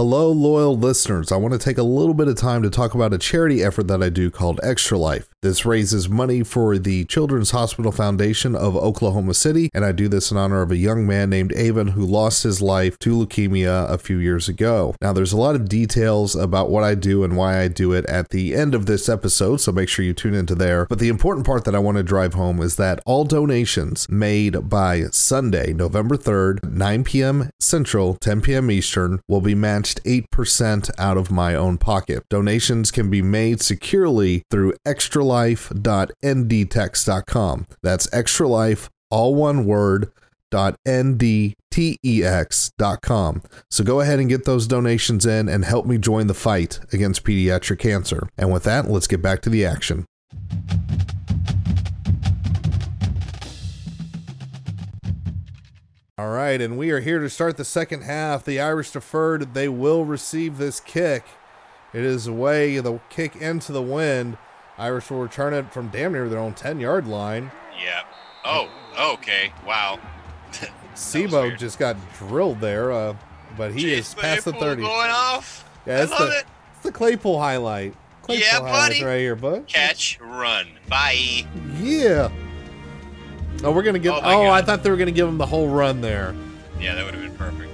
Hello, loyal listeners. I want to take a little bit of time to talk about a charity effort that I do called Extra Life. This raises money for the Children's Hospital Foundation of Oklahoma City, and I do this in honor of a young man named Avon who lost his life to leukemia a few years ago. Now, there's a lot of details about what I do and why I do it at the end of this episode, so make sure you tune into there. But the important part that I want to drive home is that all donations made by Sunday, November 3rd, 9 p.m. Central, 10 p.m. Eastern, will be matched 8% out of my own pocket. Donations can be made securely through extralife.ndtex.com. That's extralife, all one word, ndtex.com. So go ahead and get those donations in and help me join the fight against pediatric cancer. And with that, let's get back to the action. All right, and we are here to start the second half. The Irish deferred. They will receive this kick. It is away, the kick into the wind. Irish will return it from damn near their own 10 yard line. Yeah. Oh. Okay. Wow. Sebo just got drilled there, uh, but he Chase is past the 30. Going off. Yeah, I love the, it. it's the Claypool highlight. Claypool Yeah, buddy. right here, bud. Catch, run. Bye. Yeah. Oh, we're gonna give. Oh Oh, I thought they were gonna give him the whole run there. Yeah, that would have been perfect.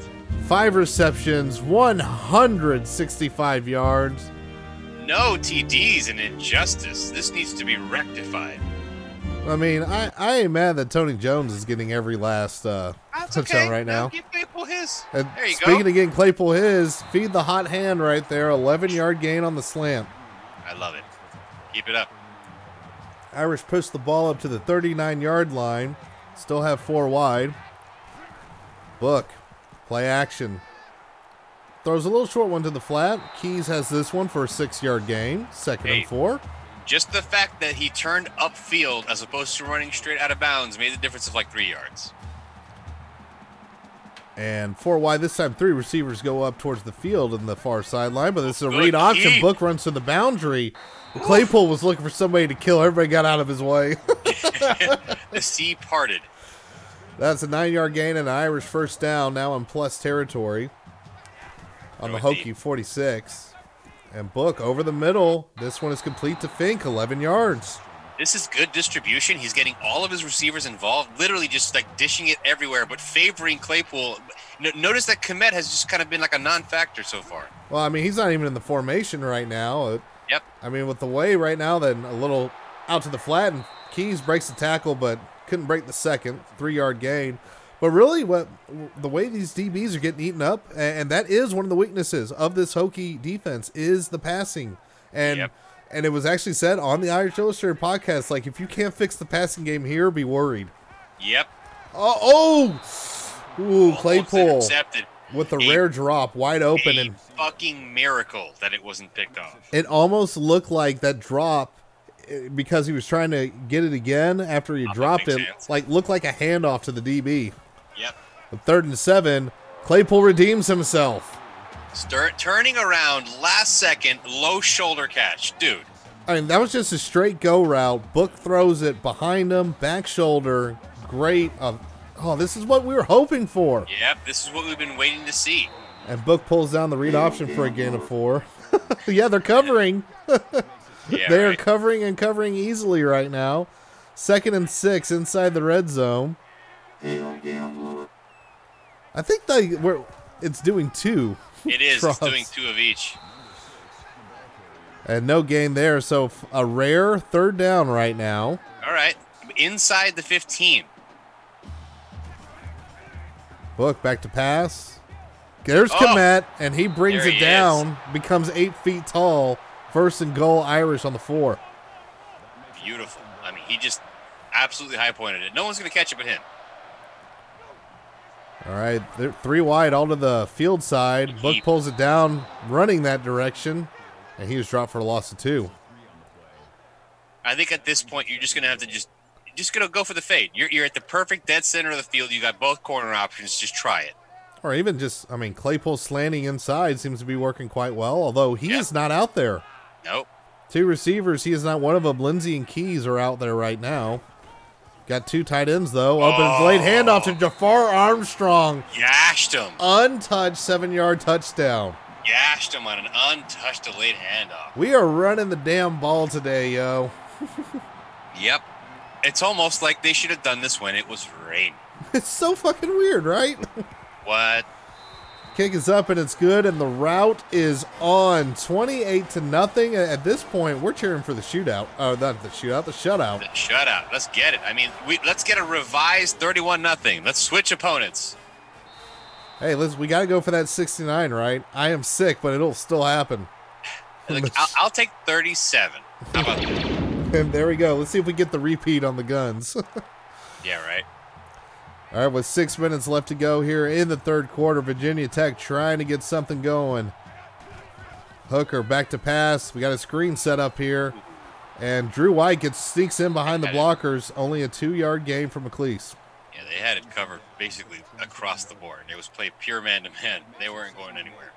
Five receptions, 165 yards. No TDs and injustice. This needs to be rectified. I mean, I, I ain't mad that Tony Jones is getting every last uh, That's touchdown okay. right No, now. Give Claypool his. And there you speaking go. of getting Claypool his, feed the hot hand right there. 11 yard gain on the slant. I love it. Keep it up. Irish push the ball up to the 39 yard line. Still have four wide. Book. Play action. Throws a little short one to the flat. Keys has this one for a six yard gain. Second Hey. and four. Just the fact that he turned upfield as opposed to running straight out of bounds made the difference of like three yards. And four wide this time. Three receivers go up towards the field in the far sideline, but this is a Good read option. Book runs to the boundary. Claypool was looking for somebody to kill. Everybody got out of his way. The sea parted. That's a nine yard gain and an Irish first down, now in plus territory on the Hokie 46. And Book over the middle. This one is complete to Finke, 11 yards. This is good distribution. He's getting all of his receivers involved, literally just like dishing it everywhere, but favoring Claypool. No- notice that Kmet has just kind of been like a non-factor so far. Well, I mean, he's not even in the formation right now. Uh, Yep. I mean, with the way right now, then a little out to the flat, and Keys breaks the tackle, but couldn't break the second three yard gain. But really, what the way these DBs are getting eaten up, and that is one of the weaknesses of this Hokie defense is the passing. And Yep. and it was actually said on the Irish Illustrated podcast, like if you can't fix the passing game here, be worried. Yep. Oh, oh, ooh, Almost Claypool intercepted. With the A- rare drop, wide open, A and fucking miracle that it wasn't picked off. it almost looked like that drop eh, because he was trying to get it again after he dropped it sense. like looked like a handoff to the DB. Yep. The third and seven, Claypool redeems himself. Start turning around last second, low shoulder catch, dude. I mean, that was just a straight go route. Book throws it behind him, back shoulder. Great. Uh, oh, this is what we were hoping for. Yep, this is what we've been waiting to see. And Book pulls down the read option for a gain of four. yeah, they're covering. Yeah, they are right. covering and covering easily right now. Second and six inside the red zone. I think they we're it's doing two. It is. It's doing two of each. And no gain there, so a rare third down right now. All right, inside the 15. Book back to pass. There's Oh. Kmet, and he brings it he down, becomes eight feet tall. First and goal, Irish on the four. Beautiful. I mean, he just absolutely high pointed it. No one's going to catch it but him. All right, they're three wide all to the field side. Book pulls it down, running that direction, and he was dropped for a loss of two. I think at this point you're just gonna have to just just gonna go for the fade. You're you're at the perfect dead center of the field. You got both corner options. Just try it. Or even just, I mean, Claypool slanting inside seems to be working quite well, although he Yeah. is not out there. Nope. Two receivers, he is not one of them. Lenzy and Keys are out there right now. Got two tight ends, though. Open late oh. handoff to Jafar Armstrong. Yashed him. Untouched seven yard touchdown. Yashed him on an untouched delayed handoff. We are running the damn ball today, yo. Yep. It's almost like they should have done this when it was rain. It's so fucking weird, right? What? Kick is up and it's good, and the route is on. 28 to nothing. At this point, we're cheering for the shootout. Oh, not the shootout, the shutout. The shutout. Let's get it. I mean, we let's get a revised 31 nothing. Let's switch opponents. Hey, let's we gotta go for that 69, right? I am sick, but it'll still happen. Like, I'll, I'll take 37. How about that? And there we go. Let's see if we get the repeat on the guns. Yeah, right. All right, with six minutes left to go here in the third quarter, Virginia Tech trying to get something going. Hooker back to pass. We got a screen set up here. And Drew White gets sneaks in behind the blockers. Only a two yard gain from McClease. Yeah, they had it covered basically across the board. It was played pure man to man. They weren't going anywhere.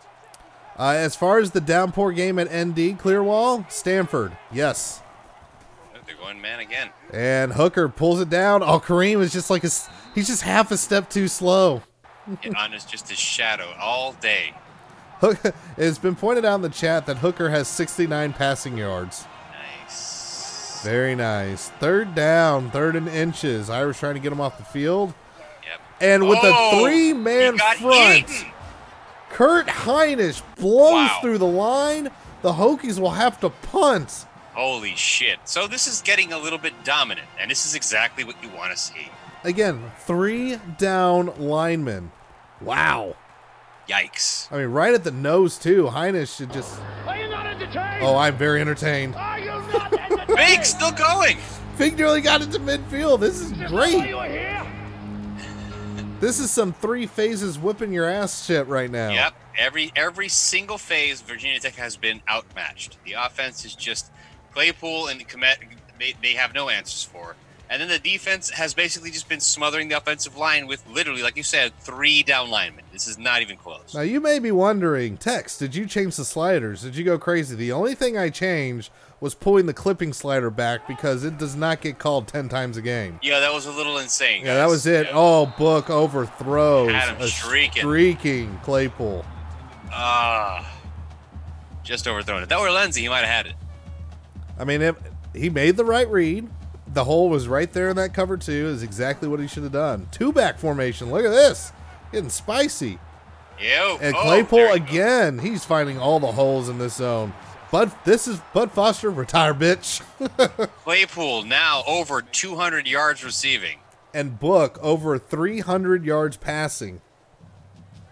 Uh, as far as the downpour game at ND Clearwall, Stanford, yes. Going man again. And Hooker pulls it down. Oh, Kareem is just like a, he's just half a step too slow. And on is just his shadow all day. Hook, it's been pointed out in the chat that Hooker has 69 passing yards. Nice. Very nice. Third down, third and inches. Irish trying to get him off the field. Yep. And with Oh, a three man front, eaten. Kurt Hinish blows Wow. through the line. The Hokies will have to punt. Holy shit. So this is getting a little bit dominant, and this is exactly what you want to see. Again, three down linemen. Wow. Yikes. I mean, right at the nose, too. Hinish should just. Are you not entertained? Oh, I'm very entertained. Are you not entertained? Big still going. Fig nearly got into midfield. This is Is this great. you here? This is some three phases whipping your ass shit right now. Yep. Every every single phase, Virginia Tech has been outmatched. The offense is just Claypool and Kmet. They, they have no answers for. And then the defense has basically just been smothering the offensive line with literally, like you said, three down linemen. This is not even close. Now you may be wondering, Tex, did you change the sliders? Did you go crazy? The only thing I changed was pulling the clipping slider back because it does not get called ten times a game. Yeah, that was a little insane. Yeah, that was it. Yeah. Oh, book overthrows. Had him a streaking. streaking Claypool. Ah. just overthrown it. If that were Lenzy, he might have had it. I mean, it, he made the right read. The hole was right there in that cover two. Is exactly what he should have done. Two back formation. Look at this, getting spicy. Yo. Oh, and oh, Claypool go. again. He's finding all the holes in this zone. Bud, this is Bud Foster. Retire, bitch. Claypool now over 200 yards receiving. and Book over 300 yards passing.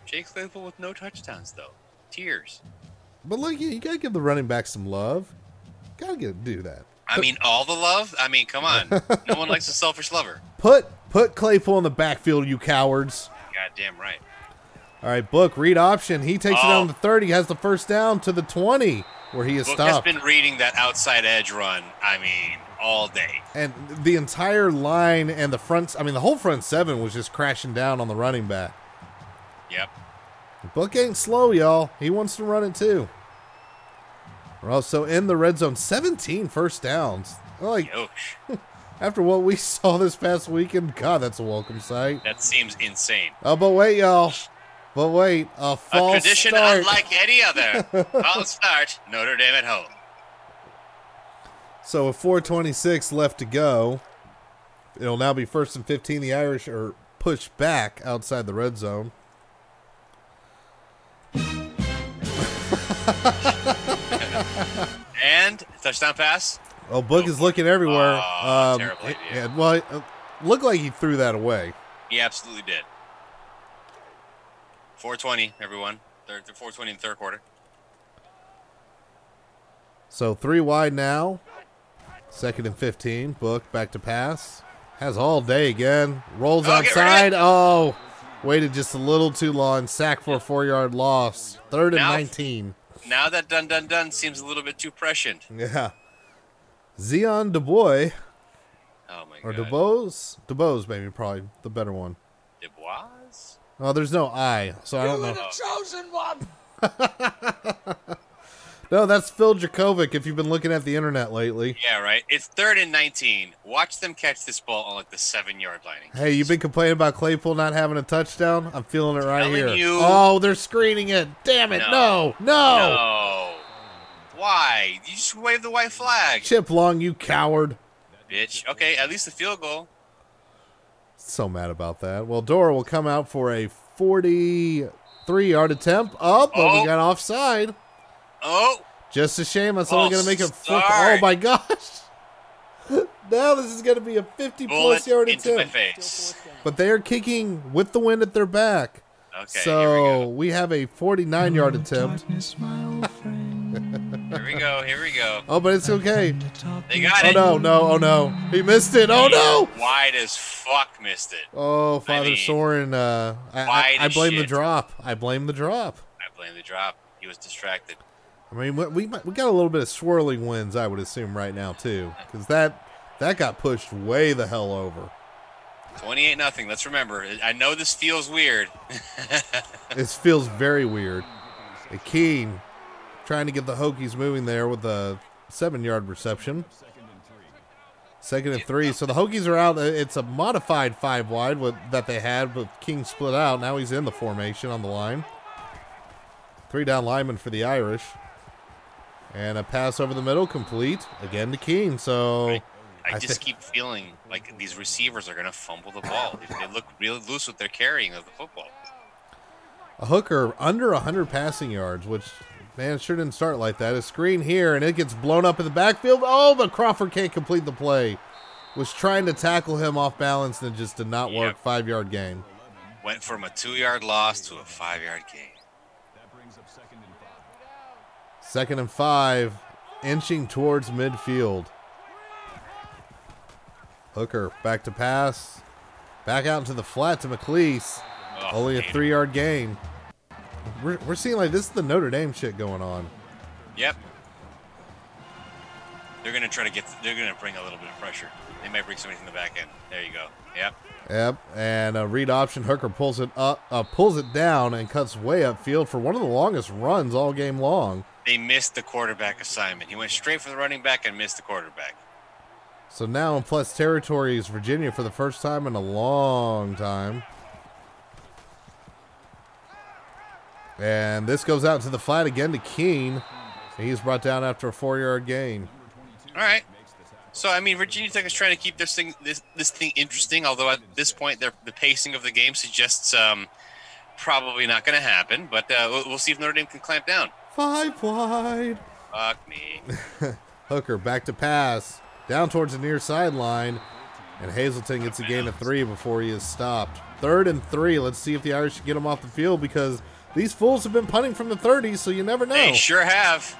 Jake Claypool with no touchdowns though. Tears. But look, you, you gotta give the running back some love. Gotta get do that. I mean, all the love. I mean, come on. no one likes a selfish lover. Put put Claypool in the backfield, you cowards. Goddamn right. All right, Book read option. He takes it Oh. down to 30. Has the first down to the 20, where he is stopped. Book has been reading that outside edge run. I mean, all day. and the entire line and the front. I mean, the whole front seven was just crashing down on the running back. Yep. Book ain't slow, y'all. He wants to run it too. We're also in the red zone. 17 first downs. Like after what we saw this past weekend, God, that's a welcome sight. That seems insane. Oh, but wait, y'all. But wait, a A false tradition start. unlike any other. False start. Notre Dame at home. So with 426 left to go, it'll now be first and 15. The Irish are pushed back outside the red zone. And touchdown pass. Oh, Book is looking everywhere. Oh, um, terrible idea. yeah, well, it looked like he threw that away. He absolutely did. 420, everyone. Third, 420 in the third quarter. So three wide now. Second and 15. Book back to pass. Has all day again. Rolls Oh, get rid of outside. Oh, Waited just a little too long. Sack for a four-yard loss. Third and Now- 19. Now that dun dun dun seems a little bit too prescient. Yeah. Zion DeBoy Oh my god. or god. DeBose? DeBose, maybe probably the better one. Dubois? Oh, there's no I, so I don't know. You would have chosen one. No, that's Phil Jakovic. If you've been looking at the internet lately. Yeah, right. It's third and 19. Watch them catch this ball on like the seven yard line. Hey, you've been complaining about Claypool not having a touchdown. I'm feeling it right Telling here. you. Oh, they're screening it. Damn it! No, No. no. Why? You just wave the white flag, Chip Long, you coward. bitch. Okay, at least the field goal. So mad about that. Well, Doerer will come out for a 43 yard attempt. Up, but we Oh. got offside. Oh, Just a shame. That's only False going to make it. Four- start. oh my gosh. now this is going to be a 50 bullet plus yard into my attempt. face. But they are kicking with the wind at their back. Okay, so here we go. we have a 49 yard attempt. Here we go. Here we go. Oh, but it's okay. They got Oh it. no, no, oh no. He missed it. Oh no. Wide as fuck missed it. Oh, Father mean, Soren. Uh, I, I, I as blame the drop. I blame the drop. I blame the drop. He was distracted. I mean, we we, we got a little bit of swirling winds, I would assume, right now too, because that that got pushed way the hell over. 28 nothing. Let's remember. I know this feels weird. It feels very weird. Keene trying to get the Hokies moving there with a seven-yard reception. Second and three. So the Hokies are out. It's a modified five wide with, that they had, but King split out. Now he's in the formation on the line. Three down lineman for the Irish. And a pass over the middle, complete again to Keene. So I I just thi- keep feeling like these receivers are going to fumble the ball. They- look really loose with their carrying of the football. a hooker under 100 passing yards, which, man, sure didn't start like that. A screen here, and it gets blown up in the backfield. Oh, but Crawford can't complete the play. Was trying to tackle him off balance and it just did not work. Yep. Five yard gain. Went from a two yard loss to a five yard gain. Second and five, inching towards midfield. Hooker back to pass. Back out into the flat to McClease. Oh, Only a three yard gain. We're, we're seeing like this is the Notre Dame shit going on. Yep. They're gonna try to get. They're gonna bring a little bit of pressure. They might bring somebody from the back end. There you go. Yep. Yep, and a read option hooker pulls it up, uh, pulls it down, and cuts way upfield for one of the longest runs all game long. They missed the quarterback assignment. He went straight for the running back and missed the quarterback. So now in plus territory is Virginia for the first time in a long time. And this goes out to the flat again to Keene. He's brought down after a four-yard gain. All right. So I mean, Virginia Tech is trying to keep this thing this this thing interesting. Although at this point, the pacing of the game suggests um, probably not going to happen. But uh, we'll, we'll see if Notre Dame can clamp down. Five wide. Fuck me. Hooker back to pass. Down towards the near sideline. And Hazelton gets a gain of three before he is stopped. Third and three. Let's see if the Irish can get him off the field because these fools have been punting from the 30s, so you never know. They sure have.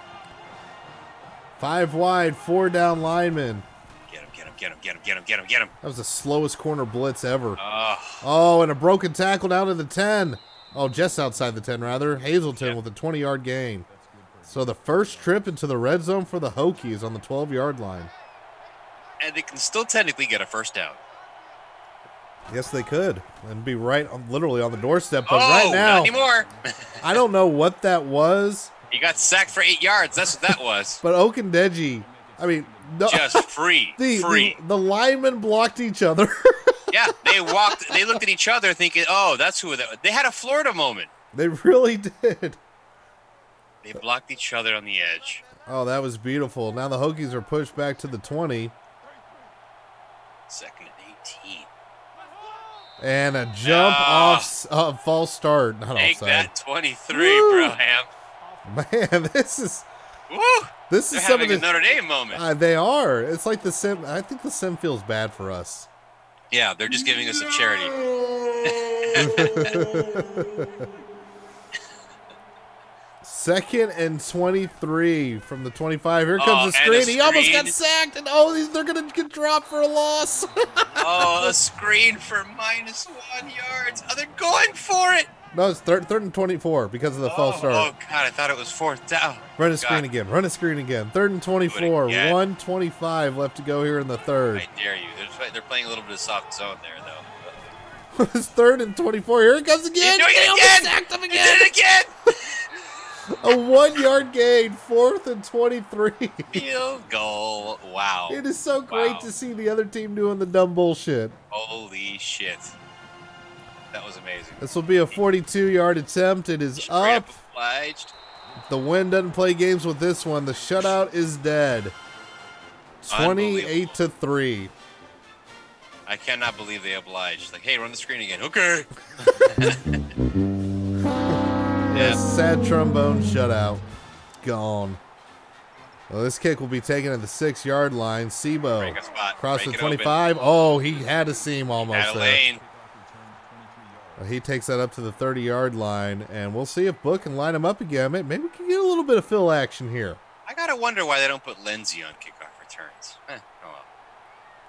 Five wide, four down linemen. Get him, get him, get him, get him, get him, get him, get him. That was the slowest corner blitz ever. Oh, Oh, and a broken tackle down to the 10. Oh, just outside the 10, rather. Hazelton with a 20 yard gain. So the first trip into the red zone for the Hokies on the 12 yard line. and they can still technically get a first down. Yes, they could. And be right, on, literally on the doorstep. But oh, right now, not anymore. I don't know what that was, he got sacked for eight yards. That's what that was. but Ogundeji, I mean, no, Just free, the, free. the, the linemen blocked each other. Yeah, they walked. They looked at each other, thinking, "Oh, that's who that." They had a Florida moment. they really did. They blocked each other on the edge. Oh, that was beautiful. Now the Hokies are pushed back to the 20. Second and eighteen. And a jump Ah. off, uh, false start. Not Take offside. that, twenty-three, Woo. Broham. Man, this is Woo! This They're is some of having a the. Notre Dame moment. Uh, they are. It's like the sim. I think the sim feels bad for us. yeah, they're just giving us a charity. Second and 23 from the 25. Here Oh, comes the and a screen. He almost got sacked, and oh, they're going to get dropped for a loss. Oh, a screen for minus one yards. Oh, they're going for it. no, it's third, third and 24 because of the false oh, start. oh, God, I thought it was fourth down. Run a God, screen again. Run a screen again. Third and 24. again. 125 left to go here in the third. I dare you. They're, they're playing a little bit of soft zone there, though. it's third and 24. Here it comes again. He's doing They it almost again. sacked him He again. did it again. A one yard gain. Fourth and 23. Field goal. Wow. It is so great Wow. to see the other team doing the dumb bullshit. Holy shit. That was amazing. This will be a 42 yard attempt. It is up. obliged. The wind doesn't play games with this one. The shutout is dead. 28 to 3. I cannot believe they obliged. Like, hey, run the screen again. Okay. Yes, sad trombone shutout. Gone. Well, this kick will be taken at the six yard line. Sibo Break across the Break it open. 25. Oh, he had a seam almost a there. He takes that up to the 30 yard line, and we'll see if Book can line him up again. May- Maybe we can get a little bit of fill action here. I gotta wonder why they don't put Lenzy on kickoff returns. Eh, oh well.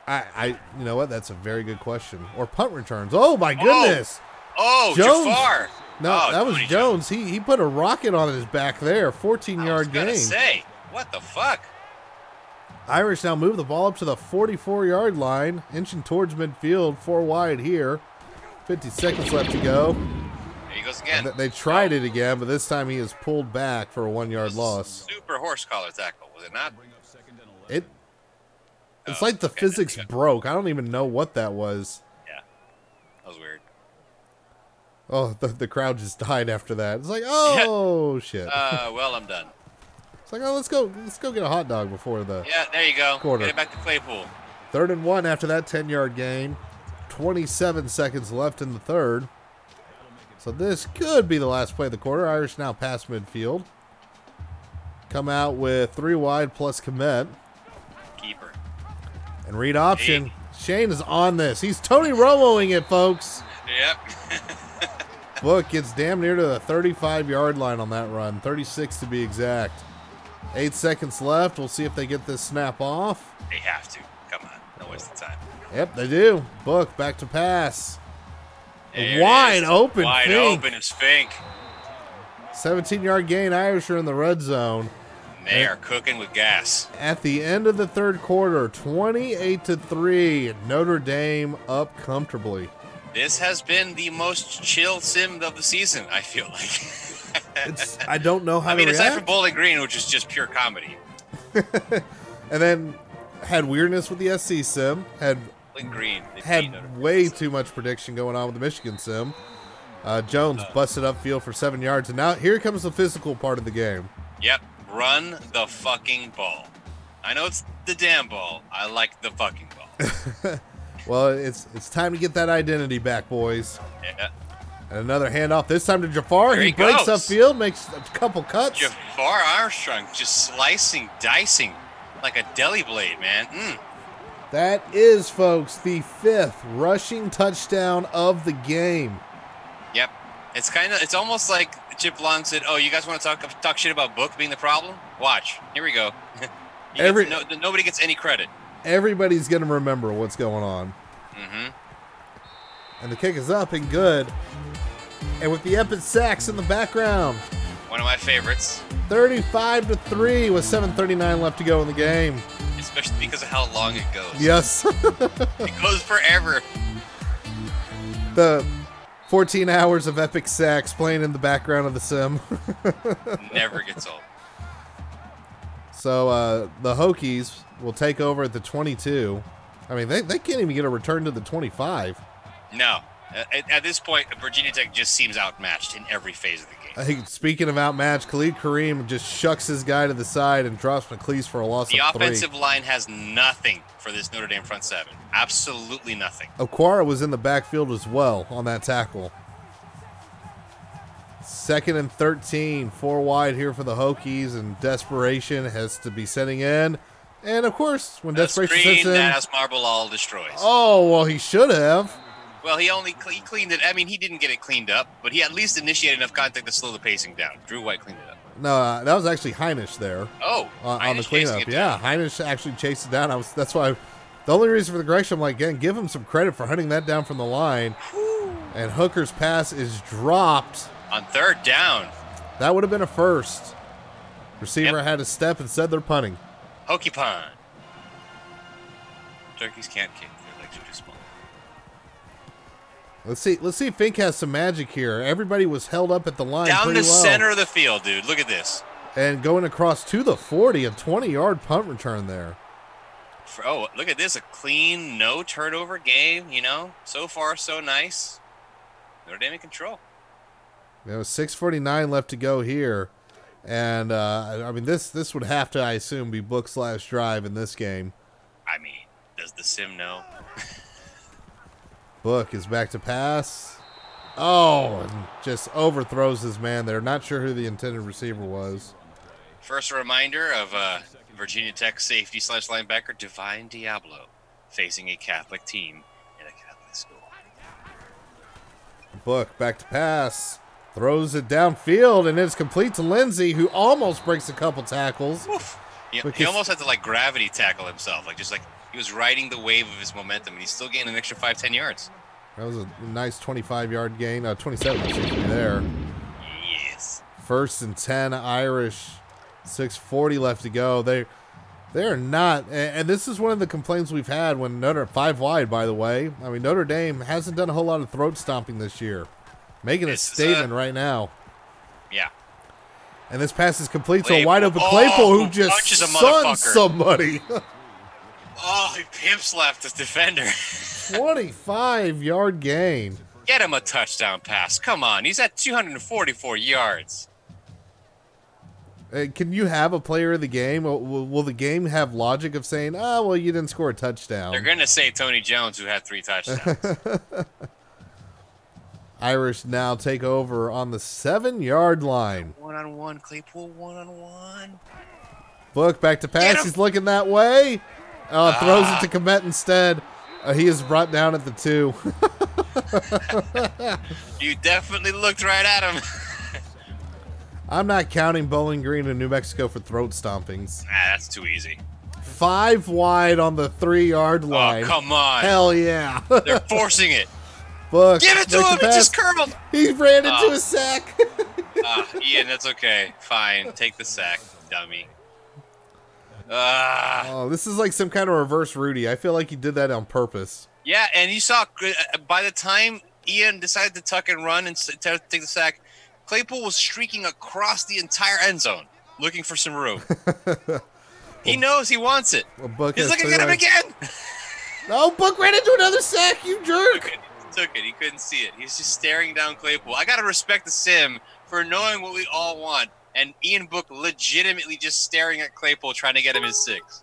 I, I, you know what? That's a very good question. Or punt returns. Oh my goodness! Oh, Jones. Jafar. No, Oh, that was Tony Jones. He he put a rocket on his back there. 14 yard gonna gain. say, what the fuck? Irish now move the ball up to the 44 yard line, inching towards midfield, four wide here. 50 seconds left to go. There he goes again. Th- They tried it again, but this time he is pulled back for a one yard loss. Super horse collar tackle, was it not? It. It's Oh, like the okay, physics broke. I don't even know what that was. Yeah. That was weird. Oh, the, the crowd just died after that. It's like, oh shit. Uh, well, I'm done. It's like, oh, let's go, let's go get a hot dog before the Yeah, there you go. Quarter. Get it back to Claypool. third and one after that 10 yard gain. 27 seconds left in the third. So this could be the last play of the quarter. Irish now past midfield. Come out with three wide plus commit Keeper. and read option. Shane is on this. He's Tony Romoing it, folks. Yep. Book gets damn near to the 35 yard line on that run, 36 to be exact. Eight seconds left. We'll see if they get this snap off. they have to. Come on. No waste of time. Yep, they do. Book back to pass. There Wide open Wide Finke. open is Finke. 17 yard gain. Irish are in the red zone. They are cooking with gas. At the end of the third quarter, 28 to 3. Notre Dame up comfortably. This has been the most chill sim of the season, I feel like. It's I don't know how I mean, aside from Bowling Green, which is just pure comedy. and then had weirdness with the SC sim. Had Bowling Green. they had way too much prediction going on with the Michigan sim. Uh, Jones busted upfield for seven yards, and now here comes the physical part of the game. Yep. Run the fucking ball. I know it's the damn ball. I like the fucking ball. Well, it's it's time to get that identity back, boys. yeah. And another handoff. This time to Jafar. He, he breaks goes. upfield, makes a couple cuts. Jafar Armstrong just slicing, dicing like a deli blade, man. Mm. That is, folks, the fifth rushing touchdown of the game. Yep. It's kind of. It's almost like Chip Long said, "Oh, you guys want to talk talk shit about Book being the problem? Watch. Here we go. Every- no, nobody gets any credit. Everybody's going to remember what's going on. hmm And the kick is up and good. And with the epic sacks in the background, One of my favorites, 35 to 3 with 7:39 left to go in the game. especially because of how long it goes. Yes. It goes forever. the 14 hours of epic sacks playing in the background of the sim. Never gets old. So uh, the Hokies will take over at the 22. I mean, they, they can't even get a return to the 25. No. At, at this point, Virginia Tech just seems outmatched in every phase of the game. I think speaking of outmatched, Khalid Kareem just shucks his guy to the side and drops McClease for a loss The of three. The offensive line has nothing for this Notre Dame front seven. Absolutely nothing. Okwara was in the backfield as well on that tackle. Second and 13, four wide here for the Hokies, and desperation has to be setting in. And of course, when The desperation screen sets in, has Marble all destroys. oh well, he should have. Well, he only cle- he cleaned it. I mean, he didn't get it cleaned up, but he at least initiated enough contact to slow the pacing down. Drew White cleaned it up. No, uh, that was actually Hinish there Oh, on, on the cleanup. Yeah. Hinish actually chased it down. I was that's why the only reason for the correction, I'm like, again, give him some credit for hunting that down from the line. And Hooker's pass is dropped. On third down. That would have been a first. Receiver Yep. had a step and said they're punting. Hokey pond. Turkeys can't kick. Their legs are too small. Let's see. Let's see if Finke has some magic here. Everybody was held up at the line Down the center of the field, dude. Look at this. and going across to the 40, a 20-yard punt return there. For, oh, look at this. A clean, no turnover game, you know? So far, so nice. Notre Dame in control. There was 6:49 left to go here, and uh, I mean this this would have to, I assume, be book slash drive in this game. I mean, does the sim know? Book is back to pass. Oh, and just overthrows his man there. Not sure who the intended receiver was. First, reminder of uh, Virginia Tech safety slash linebacker Divine Deablo facing a Catholic team in a Catholic school. Book back to pass. Throws it downfield, and it's complete to Lenzy, who almost breaks a couple tackles. Oof. He, he almost had to like gravity tackle himself, like just like he was riding the wave of his momentum, and he's still gaining an extra five, ten yards. That was a nice 25 yard gain. Uh, 27, excuse me, there. Yes. First and 10, Irish. 640 left to go. They they're not and, and this is one of the complaints we've had when Notre five wide, by the way. I mean Notre Dame hasn't done a whole lot of throat stomping this year. Making a This statement right now. Yeah. And this pass is complete to a wide open Oh, Claypool who who just punches a sunned motherfucker. somebody. Oh, he pimps left his defender. 25 yard gain. Get him a touchdown pass. Come on, he's at 244 yards. Uh, can you have a player of the game? Will, the game have logic of saying, "Ah, well, you didn't score a touchdown"? They're gonna say Tony Jones, who had three touchdowns. Irish now take over on the seven yard line. one on one, Claypool, one on one. Book back to pass. He's looking that way. Uh, throws Ah. it to Kmet instead. Uh, he is brought down at the two. You definitely looked right at him. I'm not counting Bowling Green and New Mexico for throat stompings. nah, that's too easy. Five wide on the three yard line. Oh, come on. Hell yeah. They're forcing it. Book. Give it to him. It just curled. He ran into Oh. a sack. Ah, Ian, that's okay. Fine. Take the sack, dummy. Ah. oh, this is like some kind of reverse Rudy. I feel like he did that on purpose. Yeah, and you saw uh, by the time Ian decided to tuck and run and take the sack, Claypool was streaking across the entire end zone looking for some room. he knows he wants it. He's looking at him again. Oh, Book ran into another sack. You jerk. Took it. He couldn't see it. He's just staring down Claypool. I gotta respect the sim for knowing what we all want. And Ian Book legitimately just staring at Claypool, trying to get him his six.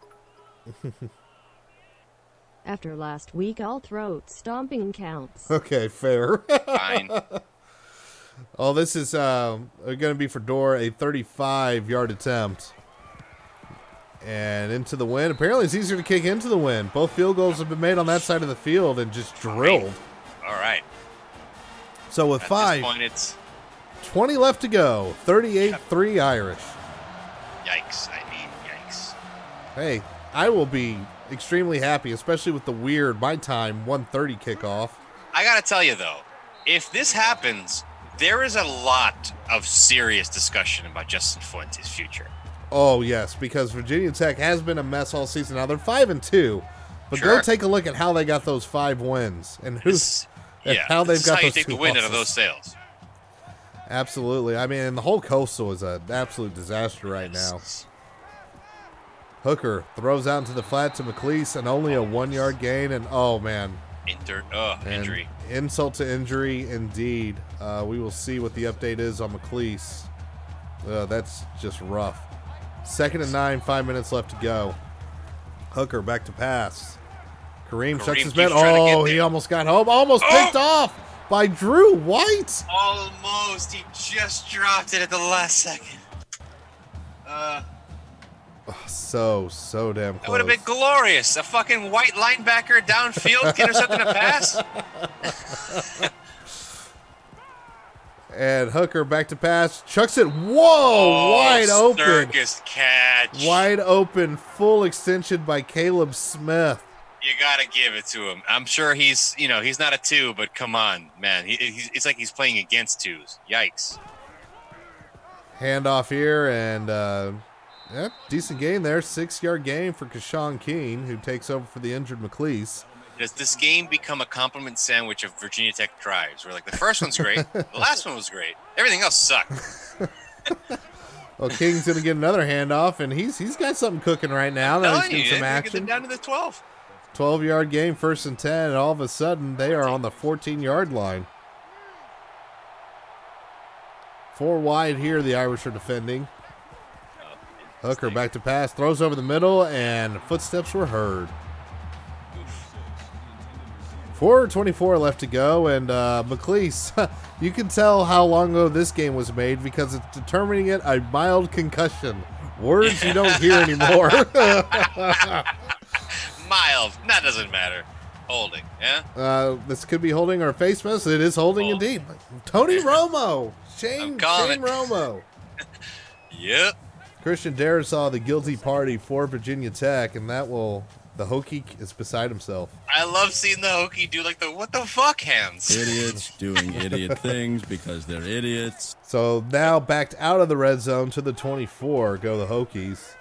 After last week, all throat stomping counts. Okay, fair. Fine. oh, this is um, going to be for Door a 35 yard attempt. And into the wind. Apparently, it's easier to kick into the wind. Both field goals have been made on that side of the field and just drilled. All right. So with At five, point, it's 20 left to go. 38 3 Irish. yikes. I mean, yikes. Hey, I will be extremely happy, especially with the weird, my time, 130 kickoff. I gotta tell you though, if this happens, there is a lot of serious discussion about Justin Fuente's future. Oh yes, because Virginia Tech has been a mess all season. Now they're five and two, but go take a look at how they got those five wins and who's yeah, how they've got how you take the win out of those sales. absolutely. I mean, the whole coastal is an absolute disaster right now. Hooker throws out into the flat to McClease and only a one yard gain. And oh man, Inter- oh, and injury. insult to injury indeed. Uh, we will see what the update is on McClease. Uh, that's just rough. Second and nine, five minutes left to go. Hooker back to pass. Kareem, shuts his bed. keeps trying to get Oh, he almost got home. Almost Oh! picked off by Drew White. Almost. He just dropped it at the last second. Uh, So, so damn close. that would have been glorious. A fucking white linebacker downfield intercepting a pass. And Hooker back to pass. Chucks it. Whoa! wide open. Oh, Circus catch. Wide open. Full extension by Caleb Smith. You gotta give it to him. I'm sure he's, you know, he's not a two, but come on, man. He, he's, it's like he's playing against twos. Yikes. Handoff here, and uh, yeah, decent game there. Six yard game for Kashawn Keene, who takes over for the injured McClease. Does this game become a compliment sandwich of Virginia Tech drives? Where like the first one's great, the last one was great, everything else sucked. Well, King's gonna get another handoff, and he's he's got something cooking right now. Now he's you, getting some they get them action. down to the 12. 12 yard game, first and 10, and all of a sudden they are on the 14 yard line. Four wide here, the Irish are defending. Hooker back to pass, throws over the middle, and footsteps were heard. 424 left to go, and uh, McClease, you can tell how long ago this game was made because it's determining it a mild concussion. Words you don't hear anymore. Mild. That doesn't matter. Holding. Yeah? Uh, this could be holding our face mask. It is holding indeed. Tony Romo, Shane, I'm Shane. Romo. Yep. Christian Darrisaw the guilty party for Virginia Tech, and that will. The Hokie is beside himself. I love seeing the Hokie do like the what the fuck hands. Idiots doing idiot things because they're idiots. So now backed out of the red zone to the 24 go the Hokies.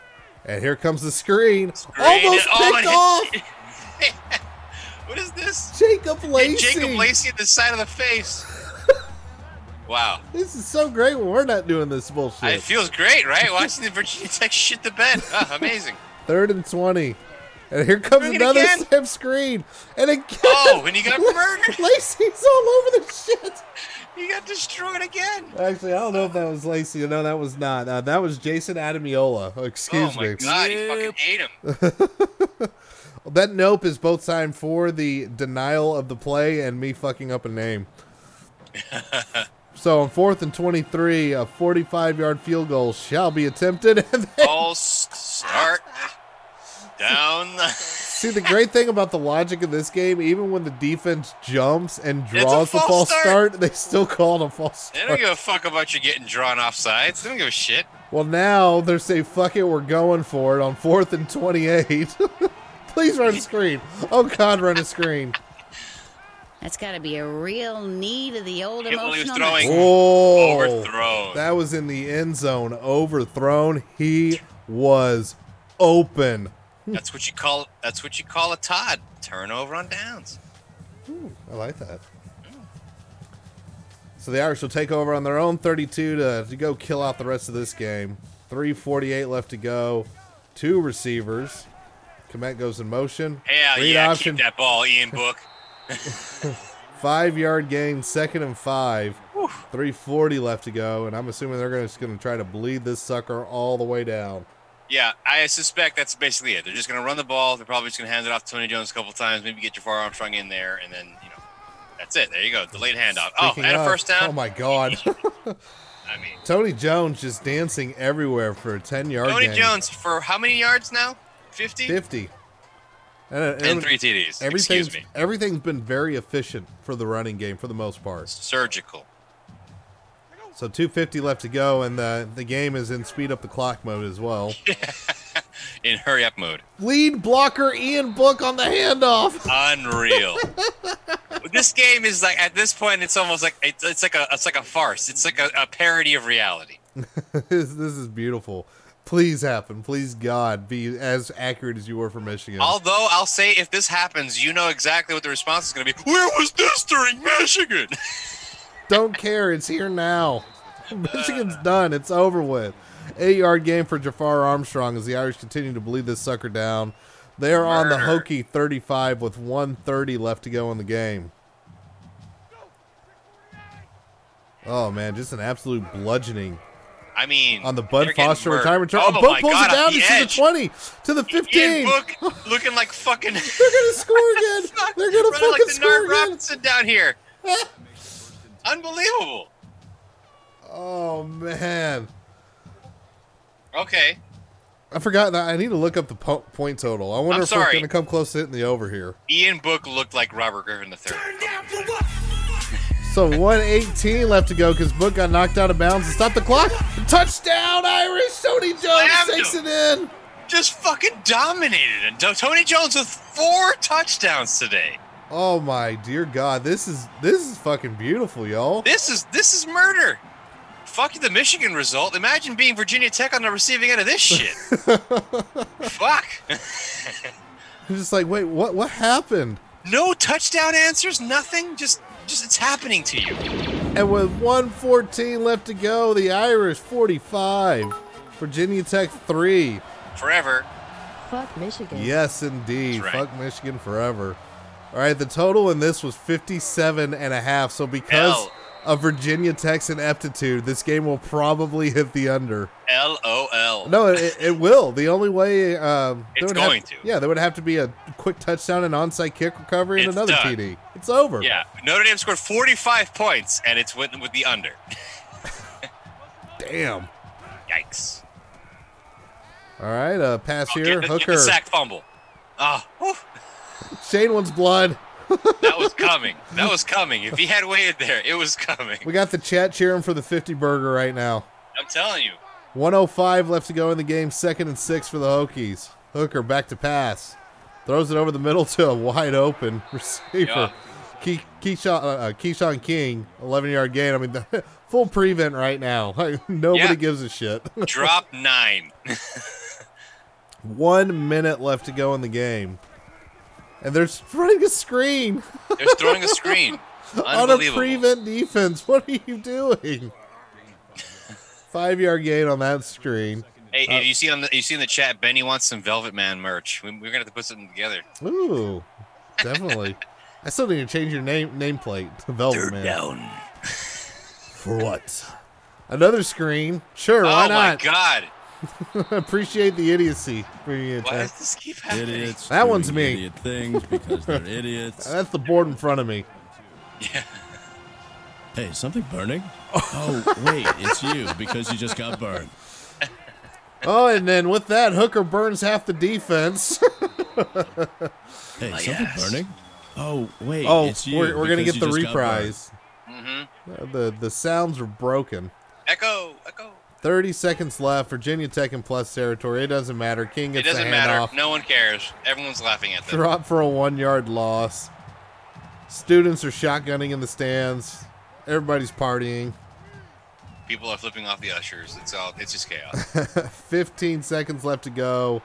And here comes the screen. Almost Oh, picked off. what is this? Jacob Lacey. Jacob Lacey at the side of the face. wow. This is so great when we're not doing this bullshit. It feels great, right? Watching the Virginia Tech shit the bed. Ah, amazing. Third and 20. And here comes Bring another step screen. And again. Oh, and he got murdered. Lacey's all over the shit. He got destroyed again. Actually, I don't know if that was Lacey. No, that was not. Uh, that was Jason Adamiola. Excuse oh my me. god, he fucking ate him. That nope is both signed for the denial of the play and me fucking up a name. so on fourth and 23, a 45 yard field goal shall be attempted. And then, All start down. the- see, the great thing about the logic of this game, even when the defense jumps and a draws the false false start. start, they still call it a false start. They don't give a fuck about you getting drawn off sides. They don't give a shit. Well, now they're saying, fuck it, we're going for it on fourth and 28. Please run a screen. Oh, God, run a screen. That's got to be a real need of the old Hit while was emotional. throwing. Oh, Overthrown. That was in the end zone, overthrown. He was open. That's what you call. That's what you call a Todd turnover on downs. I like that. So the Irish will take over on their own 32 to, to go kill out the rest of this game. 348 left to go. Two receivers. Kmet goes in motion. Hell Read yeah, option. keep that ball, Ian Book. Five yard gain, second and five. 340 left to go, and I'm assuming they're just going to try to bleed this sucker all the way down. Yeah, I suspect that's basically it. They're just going to run the ball. They're probably just going to hand it off to Tony Jones a couple times, maybe get Jafar Armstrong in there, and then you know, that's it. There you go, delayed handoff. Oh, Speaking and a first down. Oh my God. I mean, Tony Jones just dancing everywhere for a 10 yard Tony gain. Jones for how many yards now? Fifty 50. And, uh, and three TDs. everything's, Excuse me. everything's been very efficient for the running game for the most part. Surgical. So 250 left to go, and the, the game is in speed up the clock mode as well. In hurry up mode. Lead blocker Ian Book on the handoff. Unreal. this game is like at this point, it's almost like it's, it's like a it's like a farce. It's like a, a parody of reality. this, this is beautiful. Please happen. Please, God, be as accurate as you were for Michigan. Although I'll say, if this happens, you know exactly what the response is going to be. Where was this during Michigan? Don't care. It's here now. Michigan's done. It's over with. Eight yard game for Jafar Armstrong as the Irish continue to bleed this sucker down. They are on the. Hokie 35 with 130 left to go in the game. Oh man, just an absolute bludgeoning I mean, on the Bud they're Foster retirement turn. Oh, Oh, my pulls God, it down. He the sees the edge. 20 to the 15. Ian Book looking like fucking. They're gonna score again. They're gonna fucking like the score Nard again. Robinson down here. Ah. Unbelievable. Oh man, Okay, I forgot that I need to look up the po- point total. I wonder I'm if we're gonna come close to hitting the over here. Ian Book looked like Robert Griffin III. So 118 left to go because Book got knocked out of bounds and stopped the clock. Touchdown, Irish! Tony Jones Slammed takes him. it in. Just fucking dominated. And Tony Jones with four touchdowns today. Oh my dear God, this is this is fucking beautiful, y'all. This is this is murder. Fuck the Michigan result. Imagine being Virginia Tech on the receiving end of this shit. Fuck. I'm just like, wait, what what happened? No touchdown answers, nothing. Just just it's happening to you. And with 114 left to go, the Irish 45, Virginia Tech 3. Forever. Fuck Michigan. Yes, indeed. Right. Fuck Michigan forever. All right, the total in this was 57 and a half. So because Hell. of Virginia Tech's ineptitude, this game will probably hit the under. LOL. No, it, it will. The only way um, It's going to. Yeah, there would have to be a quick touchdown and onside kick recovery and It's another done. TD. It's over. Yeah, Notre Dame scored 45 points, and it's with, with the under. Damn. Yikes. All right, uh, pass Oh, here. get, the, get Hooker. the sack fumble. Ah, Shane wants blood. that was coming. That was coming. If he had waited there, it was coming. We got the chat cheering for the 50 burger right now. I'm telling you. 105 left to go in the game. Second and six for the Hokies. Hooker back to pass. Throws it over the middle to a wide open receiver. Key, Keyshawn, uh, uh, Keyshawn King, 11 yard gain. I mean, the, full prevent right now. Nobody Yeah. gives a shit. Drop nine. One minute left to go in the game. And they're running a screen They're throwing a screen. on a Unbelievable. prevent defense. What are you doing? Five yard gain on that screen. Hey, Uh, you see on the you see in the chat, Benny wants some Velvet Man merch. We, we're gonna have to put something together. Ooh, definitely. I still need to change your name nameplate to Velvet Man. down. For what? Another screen? Sure, Oh why not? Oh, my not? god! Appreciate the idiocy. bringing it Why does this keep happening? Idiots. That one's me. Idiot things because they're idiots. That's the board in front of me. Yeah. Hey, something burning? Oh, wait, it's you because you just got burned. Oh, and then with that, Hooker burns half the defense. Hey, My something ass. burning? Oh, wait, oh, it's you. we're, we're gonna get the you just got burned. reprise. Mm-hmm. The the sounds are broken. Echo, echo. 30 seconds left. Virginia Tech in plus territory. It doesn't matter. King gets It doesn't the matter. No one cares. Everyone's laughing at them. Drop for a one yard loss. Students are shotgunning in the stands. Everybody's partying. People are flipping off the ushers. It's all. It's just chaos. 15 seconds left to go.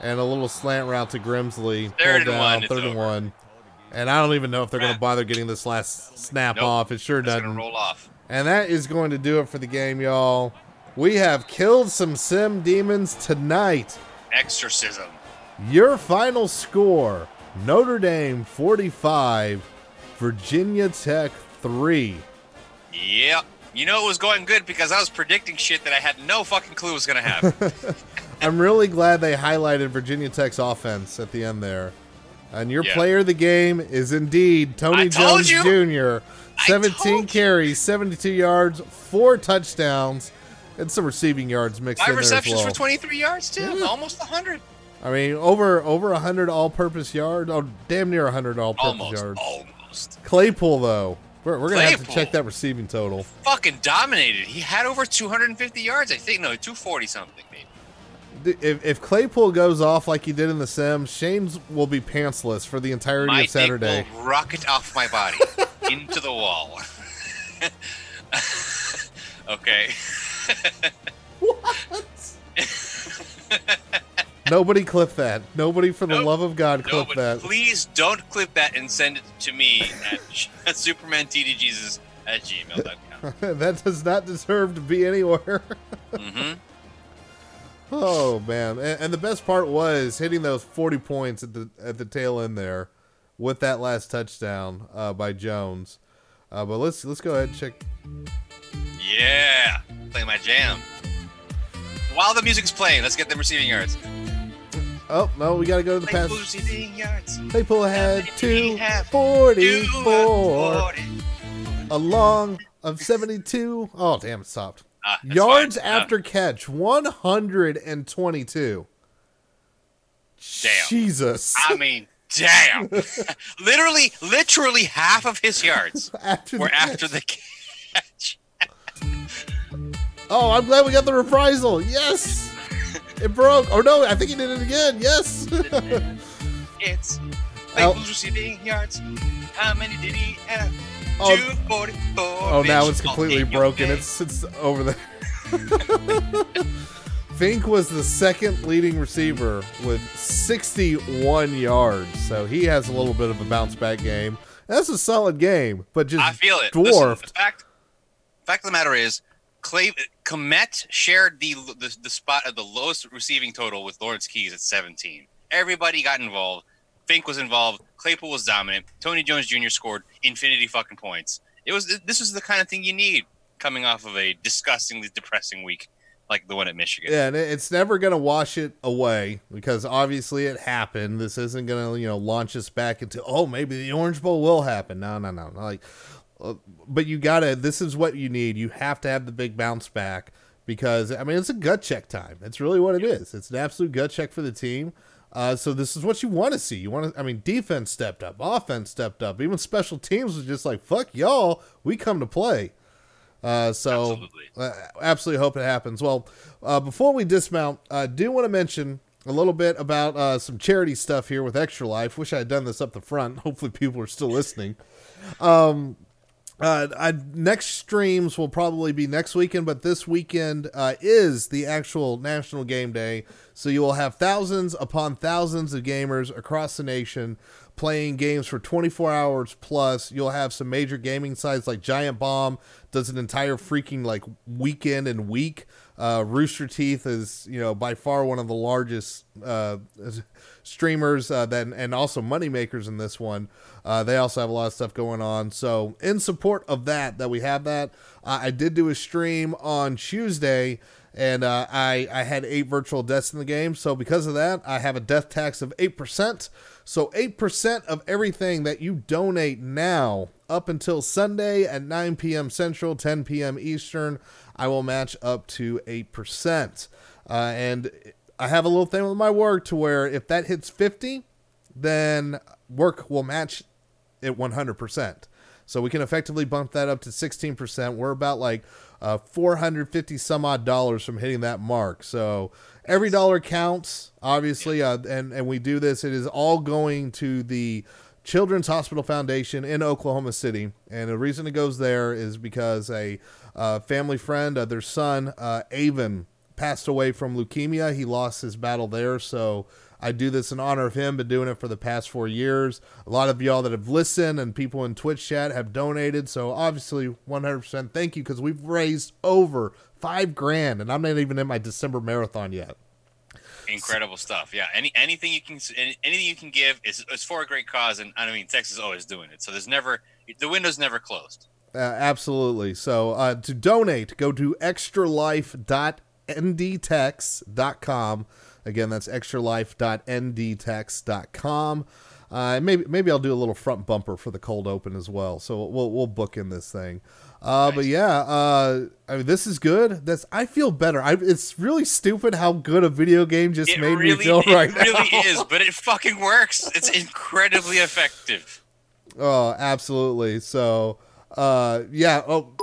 And a little slant route to Grimsley. Third Pulled and down, one, Third and over. one. And I don't even know if they're going to bother getting this last snap Nope. off. It sure gonna doesn't. roll off. And that is going to do it for the game, y'all. We have killed some sim demons tonight. Exorcism. Your final score Notre Dame 45, Virginia Tech 3. Yep. You know it was going good because I was predicting shit that I had no fucking clue was gonna happen. I'm really glad they highlighted Virginia Tech's offense at the end there. And your Yeah. player of the game is indeed Tony I Jones. Jr. 17 carries, 72 yards, four touchdowns, and some receiving yards mixed Five in there as receptions well. for 23 yards too. Yeah. Almost 100. I mean, over over 100 all-purpose yards. Oh, damn near 100 all-purpose Almost. yards. Almost. Claypool though, we're, we're gonna have to check that receiving total. Fucking dominated. He had over 250 yards. I think no, 240 something maybe. If, if Claypool goes off like he did in the Sims, Shane's will be pantsless for the entirety My of dick Saturday. will rocket off my body into the wall. okay. Nobody clip that. Nobody, for the Nope. love of God, clip but that. please don't clip that and send it to me at, at supermantdjesus at gmail.com. that does not deserve to be anywhere. hmm oh man! And, and the best part was hitting those forty points at the at the tail end there, with that last touchdown uh, by Jones. Uh, but let's let's go ahead and check. Yeah. Play my jam. While the music's playing, let's get them receiving yards. Oh no, we got to go to the pass. receiving yards. Claypool had He two had forty-four, 240. a long of seventy-two. Oh damn, it stopped. Ah, that's Yards fine. after catch, 122. Damn. Jesus. I mean, Damn. literally, literally half of his yards After were the after catch. the catch. Oh, I'm glad we got the reprisal. Yes. It broke. Oh no, I think he did it again. Yes. It's Al- Claypool's receiving yards. How many did he have? Oh. 244. Oh, now it's completely All in your broken. It's it's over there. Finke was the second leading receiver with 61 yards, so he has a little bit of a bounce back game. That's a solid game, but just I feel it. Listen, dwarfed. the fact, fact of the matter is, Clay Kmet shared the, the the spot of the lowest receiving total with Lawrence Keys at 17. Everybody got involved. Finke was involved. Claypool was dominant. Tony Jones Jr. scored infinity fucking points. It was this was the kind of thing you need coming off of a disgustingly depressing week like the one at Michigan. Yeah, and it's never going to wash it away because obviously it happened. This isn't going to, you know, launch us back into, oh, maybe the Orange Bowl will happen. No, no, no. Like, but you got to, this is what you need. You have to have the big bounce back because, I mean, it's a gut check time. It's really what it is. It's an absolute gut check for the team. Uh, so this is what you want to see. You want to, I mean, defense stepped up, offense stepped up, even special teams was just like, fuck y'all, we come to play. Uh, so Absolutely. uh, absolutely hope it happens. Well, uh, before we dismount, I do want to mention a little bit about uh, some charity stuff here with Extra Life. Wish I had done this up the front. Hopefully, people are still listening. Um, uh, I, next streams will probably be next weekend, but this weekend uh, is the actual National Game Day. So you will have thousands upon thousands of gamers across the nation playing games for 24 hours plus. You'll have some major gaming sites like Giant Bomb does an entire freaking like weekend and week. Uh, Rooster Teeth is you know by far one of the largest uh, streamers uh, that and also money makers in this one. Uh, they also have a lot of stuff going on. So in support of that, that we have that, uh, I did do a stream on Tuesday. And uh, I I had eight virtual deaths in the game, so because of that, I have a death tax of eight percent. So eight percent of everything that you donate now up until Sunday at 9 p.m. Central, 10 p.m. Eastern, I will match up to 8%. Uh, and I have a little thing with my work to where if that hits 50, then work will match it 100%. So we can effectively bump that up to 16%. We're about like uh, 450 some odd dollars from hitting that mark. So every dollar counts, obviously. Uh, and, and we do this, it is all going to the Children's Hospital Foundation in Oklahoma City. And the reason it goes there is because a uh, family friend, uh, their son, uh, Avon, passed away from leukemia. He lost his battle there. So I do this in honor of him. Been doing it for the past four years. A lot of y'all that have listened and people in Twitch chat have donated. So obviously, 100% thank you because we've raised over five grand, and I'm not even in my December marathon yet. Incredible stuff. Yeah. Any anything you can any- anything you can give is, is for a great cause, and I mean Texas is always doing it. So there's never the window's never closed. Uh, absolutely. So uh, to donate, go to extralife.ndtex.com. Again, that's extralife.ndtex.com. Uh, maybe maybe I'll do a little front bumper for the cold open as well. So we'll we'll book in this thing. Uh, But yeah, uh, I mean, this is good. That's I feel better. I, it's really stupid how good a video game just It made really, me feel right really now. It really is, but it fucking works. It's incredibly effective. Oh, absolutely. So, uh, yeah. Oh,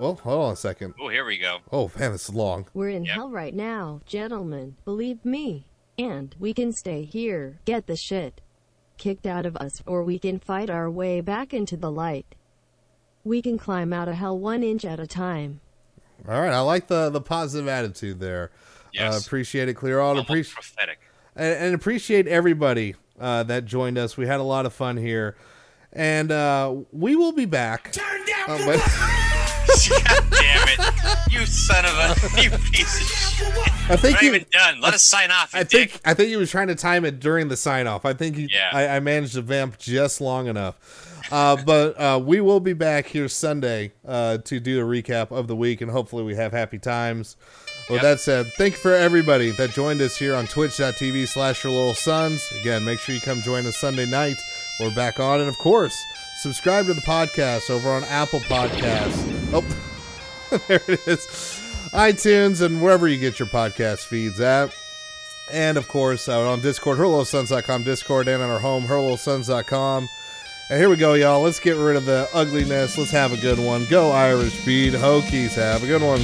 well, hold on a second. Oh, here we go. Oh man, this is long. We're in Yep. hell right now, gentlemen. Believe me. And we can stay here, get the shit kicked out of us, or we can fight our way back into the light. We can climb out of hell one inch at a time. All right, I like the the positive attitude there. Yes. Uh, appreciate it, clear out. Almost Appreciate prophetic. and, and appreciate everybody uh, that joined us. We had a lot of fun here, and uh, we will be back. Turn down Uh, for but- God damn it! You son of a you piece of shit. I think you. even done. Let us sign off. I think dick. I think he was trying to time it during the sign off. I think he, Yeah. I, I managed to vamp just long enough. Uh, but uh, we will be back here Sunday uh, to do a recap of the week, and hopefully we have happy times. With Yep. that said, thank you for everybody that joined us here on twitch.tv slash your little sons. Again, make sure you come join us Sunday night. We're back on. And of course, subscribe to the podcast over on Apple Podcasts. Oh, there it is. iTunes and wherever you get your podcast feeds at. And of course, uh, on Discord, herloyalsons.com, Discord, and on our home, herloyalsons.com. And here we go, y'all. Let's get rid of the ugliness. Let's have a good one. Go Irish Bead. Hokies, have a good one.